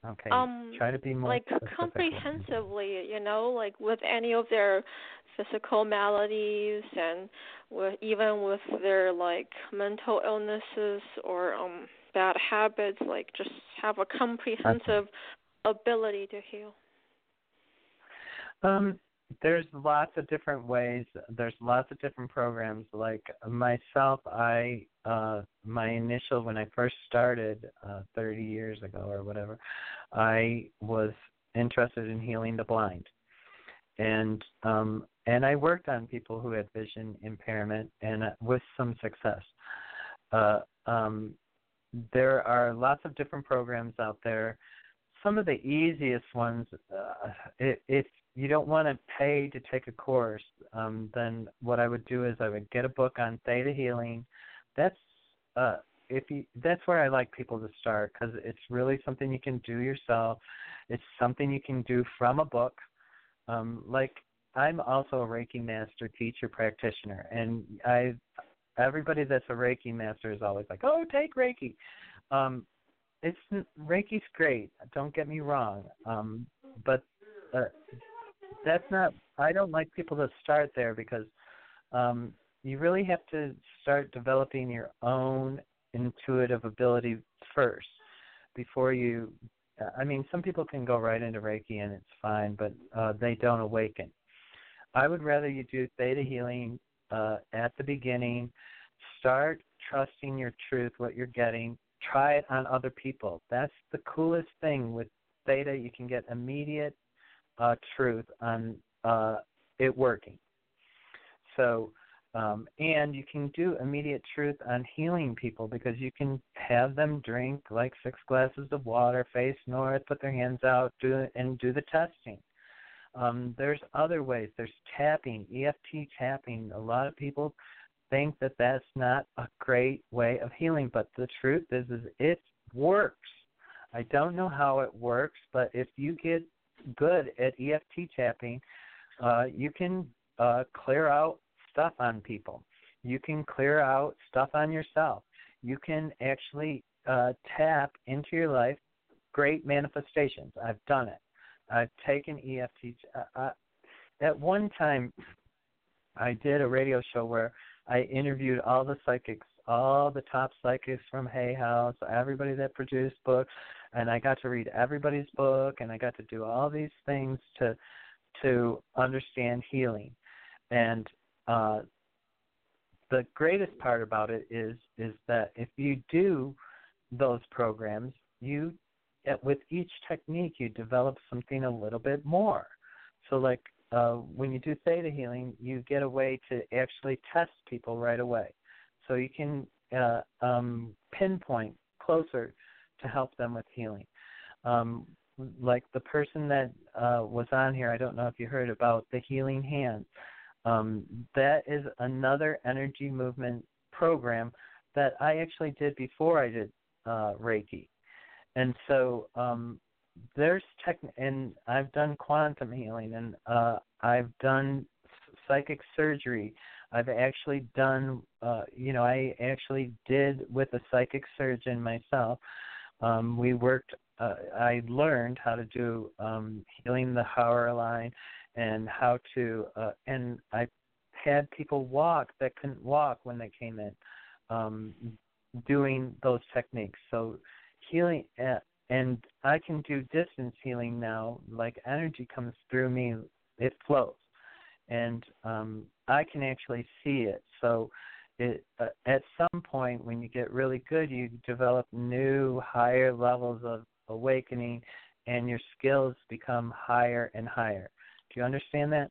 [SPEAKER 2] Okay,
[SPEAKER 13] um,
[SPEAKER 2] try to be more
[SPEAKER 13] like
[SPEAKER 2] specific.
[SPEAKER 13] comprehensively. You know, like with any of their physical maladies and with even with their like mental illnesses or um bad habits like just have a comprehensive ability to heal
[SPEAKER 2] um there's lots of different ways there's lots of different programs. Like myself i uh my initial when i first started uh 30 years ago or whatever i was interested in healing the blind. And um and i worked on people who had vision impairment and uh, with some success. Uh um there are lots of different programs out there. Some of the easiest ones uh, if you don't want to pay to take a course, um, then what I would do is I would get a book on theta healing. That's uh, if you that's where I like people to start because it's really something you can do yourself. It's something you can do from a book. Um, like I'm also a Reiki master, teacher, practitioner, and I everybody that's a Reiki master is always like, "Oh, take Reiki." Um, it's Reiki's great. Don't get me wrong, um, but uh, that's not. I don't like people to start there because um, you really have to start developing your own intuitive ability first before you I mean, some people can go right into Reiki and it's fine, but uh, they don't awaken. I would rather you do theta healing uh, at the beginning. Start trusting your truth, what you're getting. Try it on other people. That's the coolest thing with theta. You can get immediate uh, truth on uh, it working. So um, and you can do immediate truth on healing people because you can have them drink like six glasses of water, face north, put their hands out, do and do the testing. Um, there's other ways. There's tapping, EFT tapping. A lot of people think that that's not a great way of healing, but the truth is, is it works. I don't know how it works, but if you get good at EFT tapping, uh, you can uh, clear out stuff on people. You can clear out stuff on yourself. You can actually uh, tap into your life great manifestations. I've done it. I've taken EFT. Uh, uh, at one time, I did a radio show where I interviewed all the psychics, all the top psychics from Hay House, everybody that produced books, and I got to read everybody's book, and I got to do all these things to to understand healing. And uh, the greatest part about it is is that if you do those programs, you with each technique you develop something a little bit more. So like uh, when you do theta healing, you get a way to actually test people right away. So you can uh, um, pinpoint closer to help them with healing. Um, like the person that uh, was on here, I don't know if you heard about the healing hands. Um, that is another energy movement program that I actually did before I did uh, Reiki. And so um, there's tech, and I've done quantum healing, and uh, I've done psychic surgery. I've actually done, uh, you know, I actually did with a psychic surgeon myself. Um, we worked. Uh, I learned how to do um, healing the Hara line and how to uh, and I had people walk that couldn't walk when they came in, um, doing those techniques. So healing uh, and I can do distance healing now. Like energy comes through me, it flows, and um, I can actually see it. So it, uh, at some point when you get really good, you develop new higher levels of awakening, and your skills become higher and higher. Do you understand that?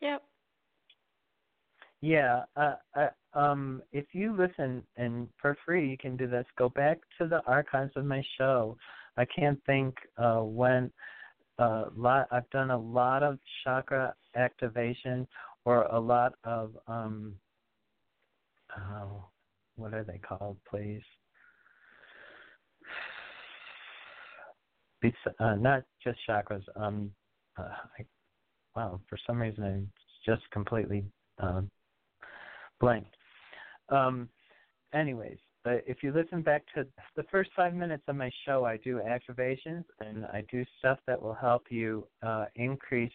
[SPEAKER 13] Yep.
[SPEAKER 2] Yeah. Uh, uh, um, if you listen and for free, you can do this. Go back to the archives of my show. I can't think uh, when. Uh, lot I've done a lot of chakra activation or a lot of um, oh, what are they called, please? uh, not just chakras. Um, uh, I, wow, for some reason I'm just completely uh, blanked. Um, anyways, uh, if you listen back to the first five minutes of my show, I do activations and I do stuff that will help you uh, increase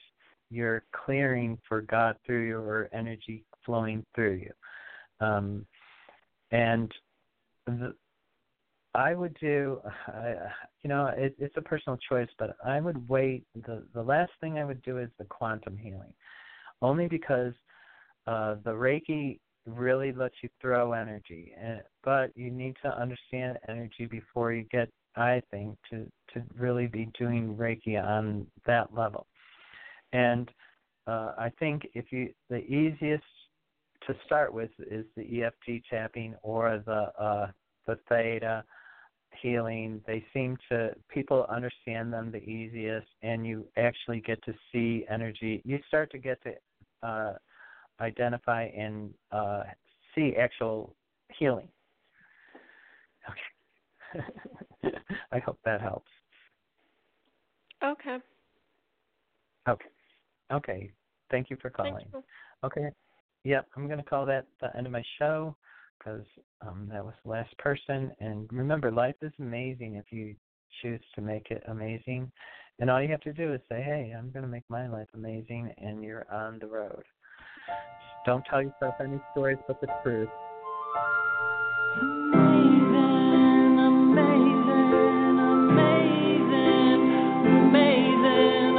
[SPEAKER 2] your clearing for God through your energy flowing through you. Um, and the, I would do, uh, you know, it, it's a personal choice, but I would wait. the The last thing I would do is the quantum healing, only because uh, the Reiki really lets you throw energy, and, but you need to understand energy before you get, I think, to to really be doing Reiki on that level. And uh, I think if you the easiest to start with is the EFT tapping or the uh, the theta healing. They seem to people understand them the easiest, and you actually get to see energy. You start to get to uh, identify and uh, see actual healing. Okay. I hope that helps.
[SPEAKER 13] Okay.
[SPEAKER 2] Okay. Okay. Thank you for calling.
[SPEAKER 13] You.
[SPEAKER 2] Okay. Yep, I'm going to call that the end of my show because um, that was the last person. And remember, life is amazing if you choose to make it amazing. And all you have to do is say, hey, I'm going to make my life amazing, and you're on the road. Don't tell yourself any stories but the truth.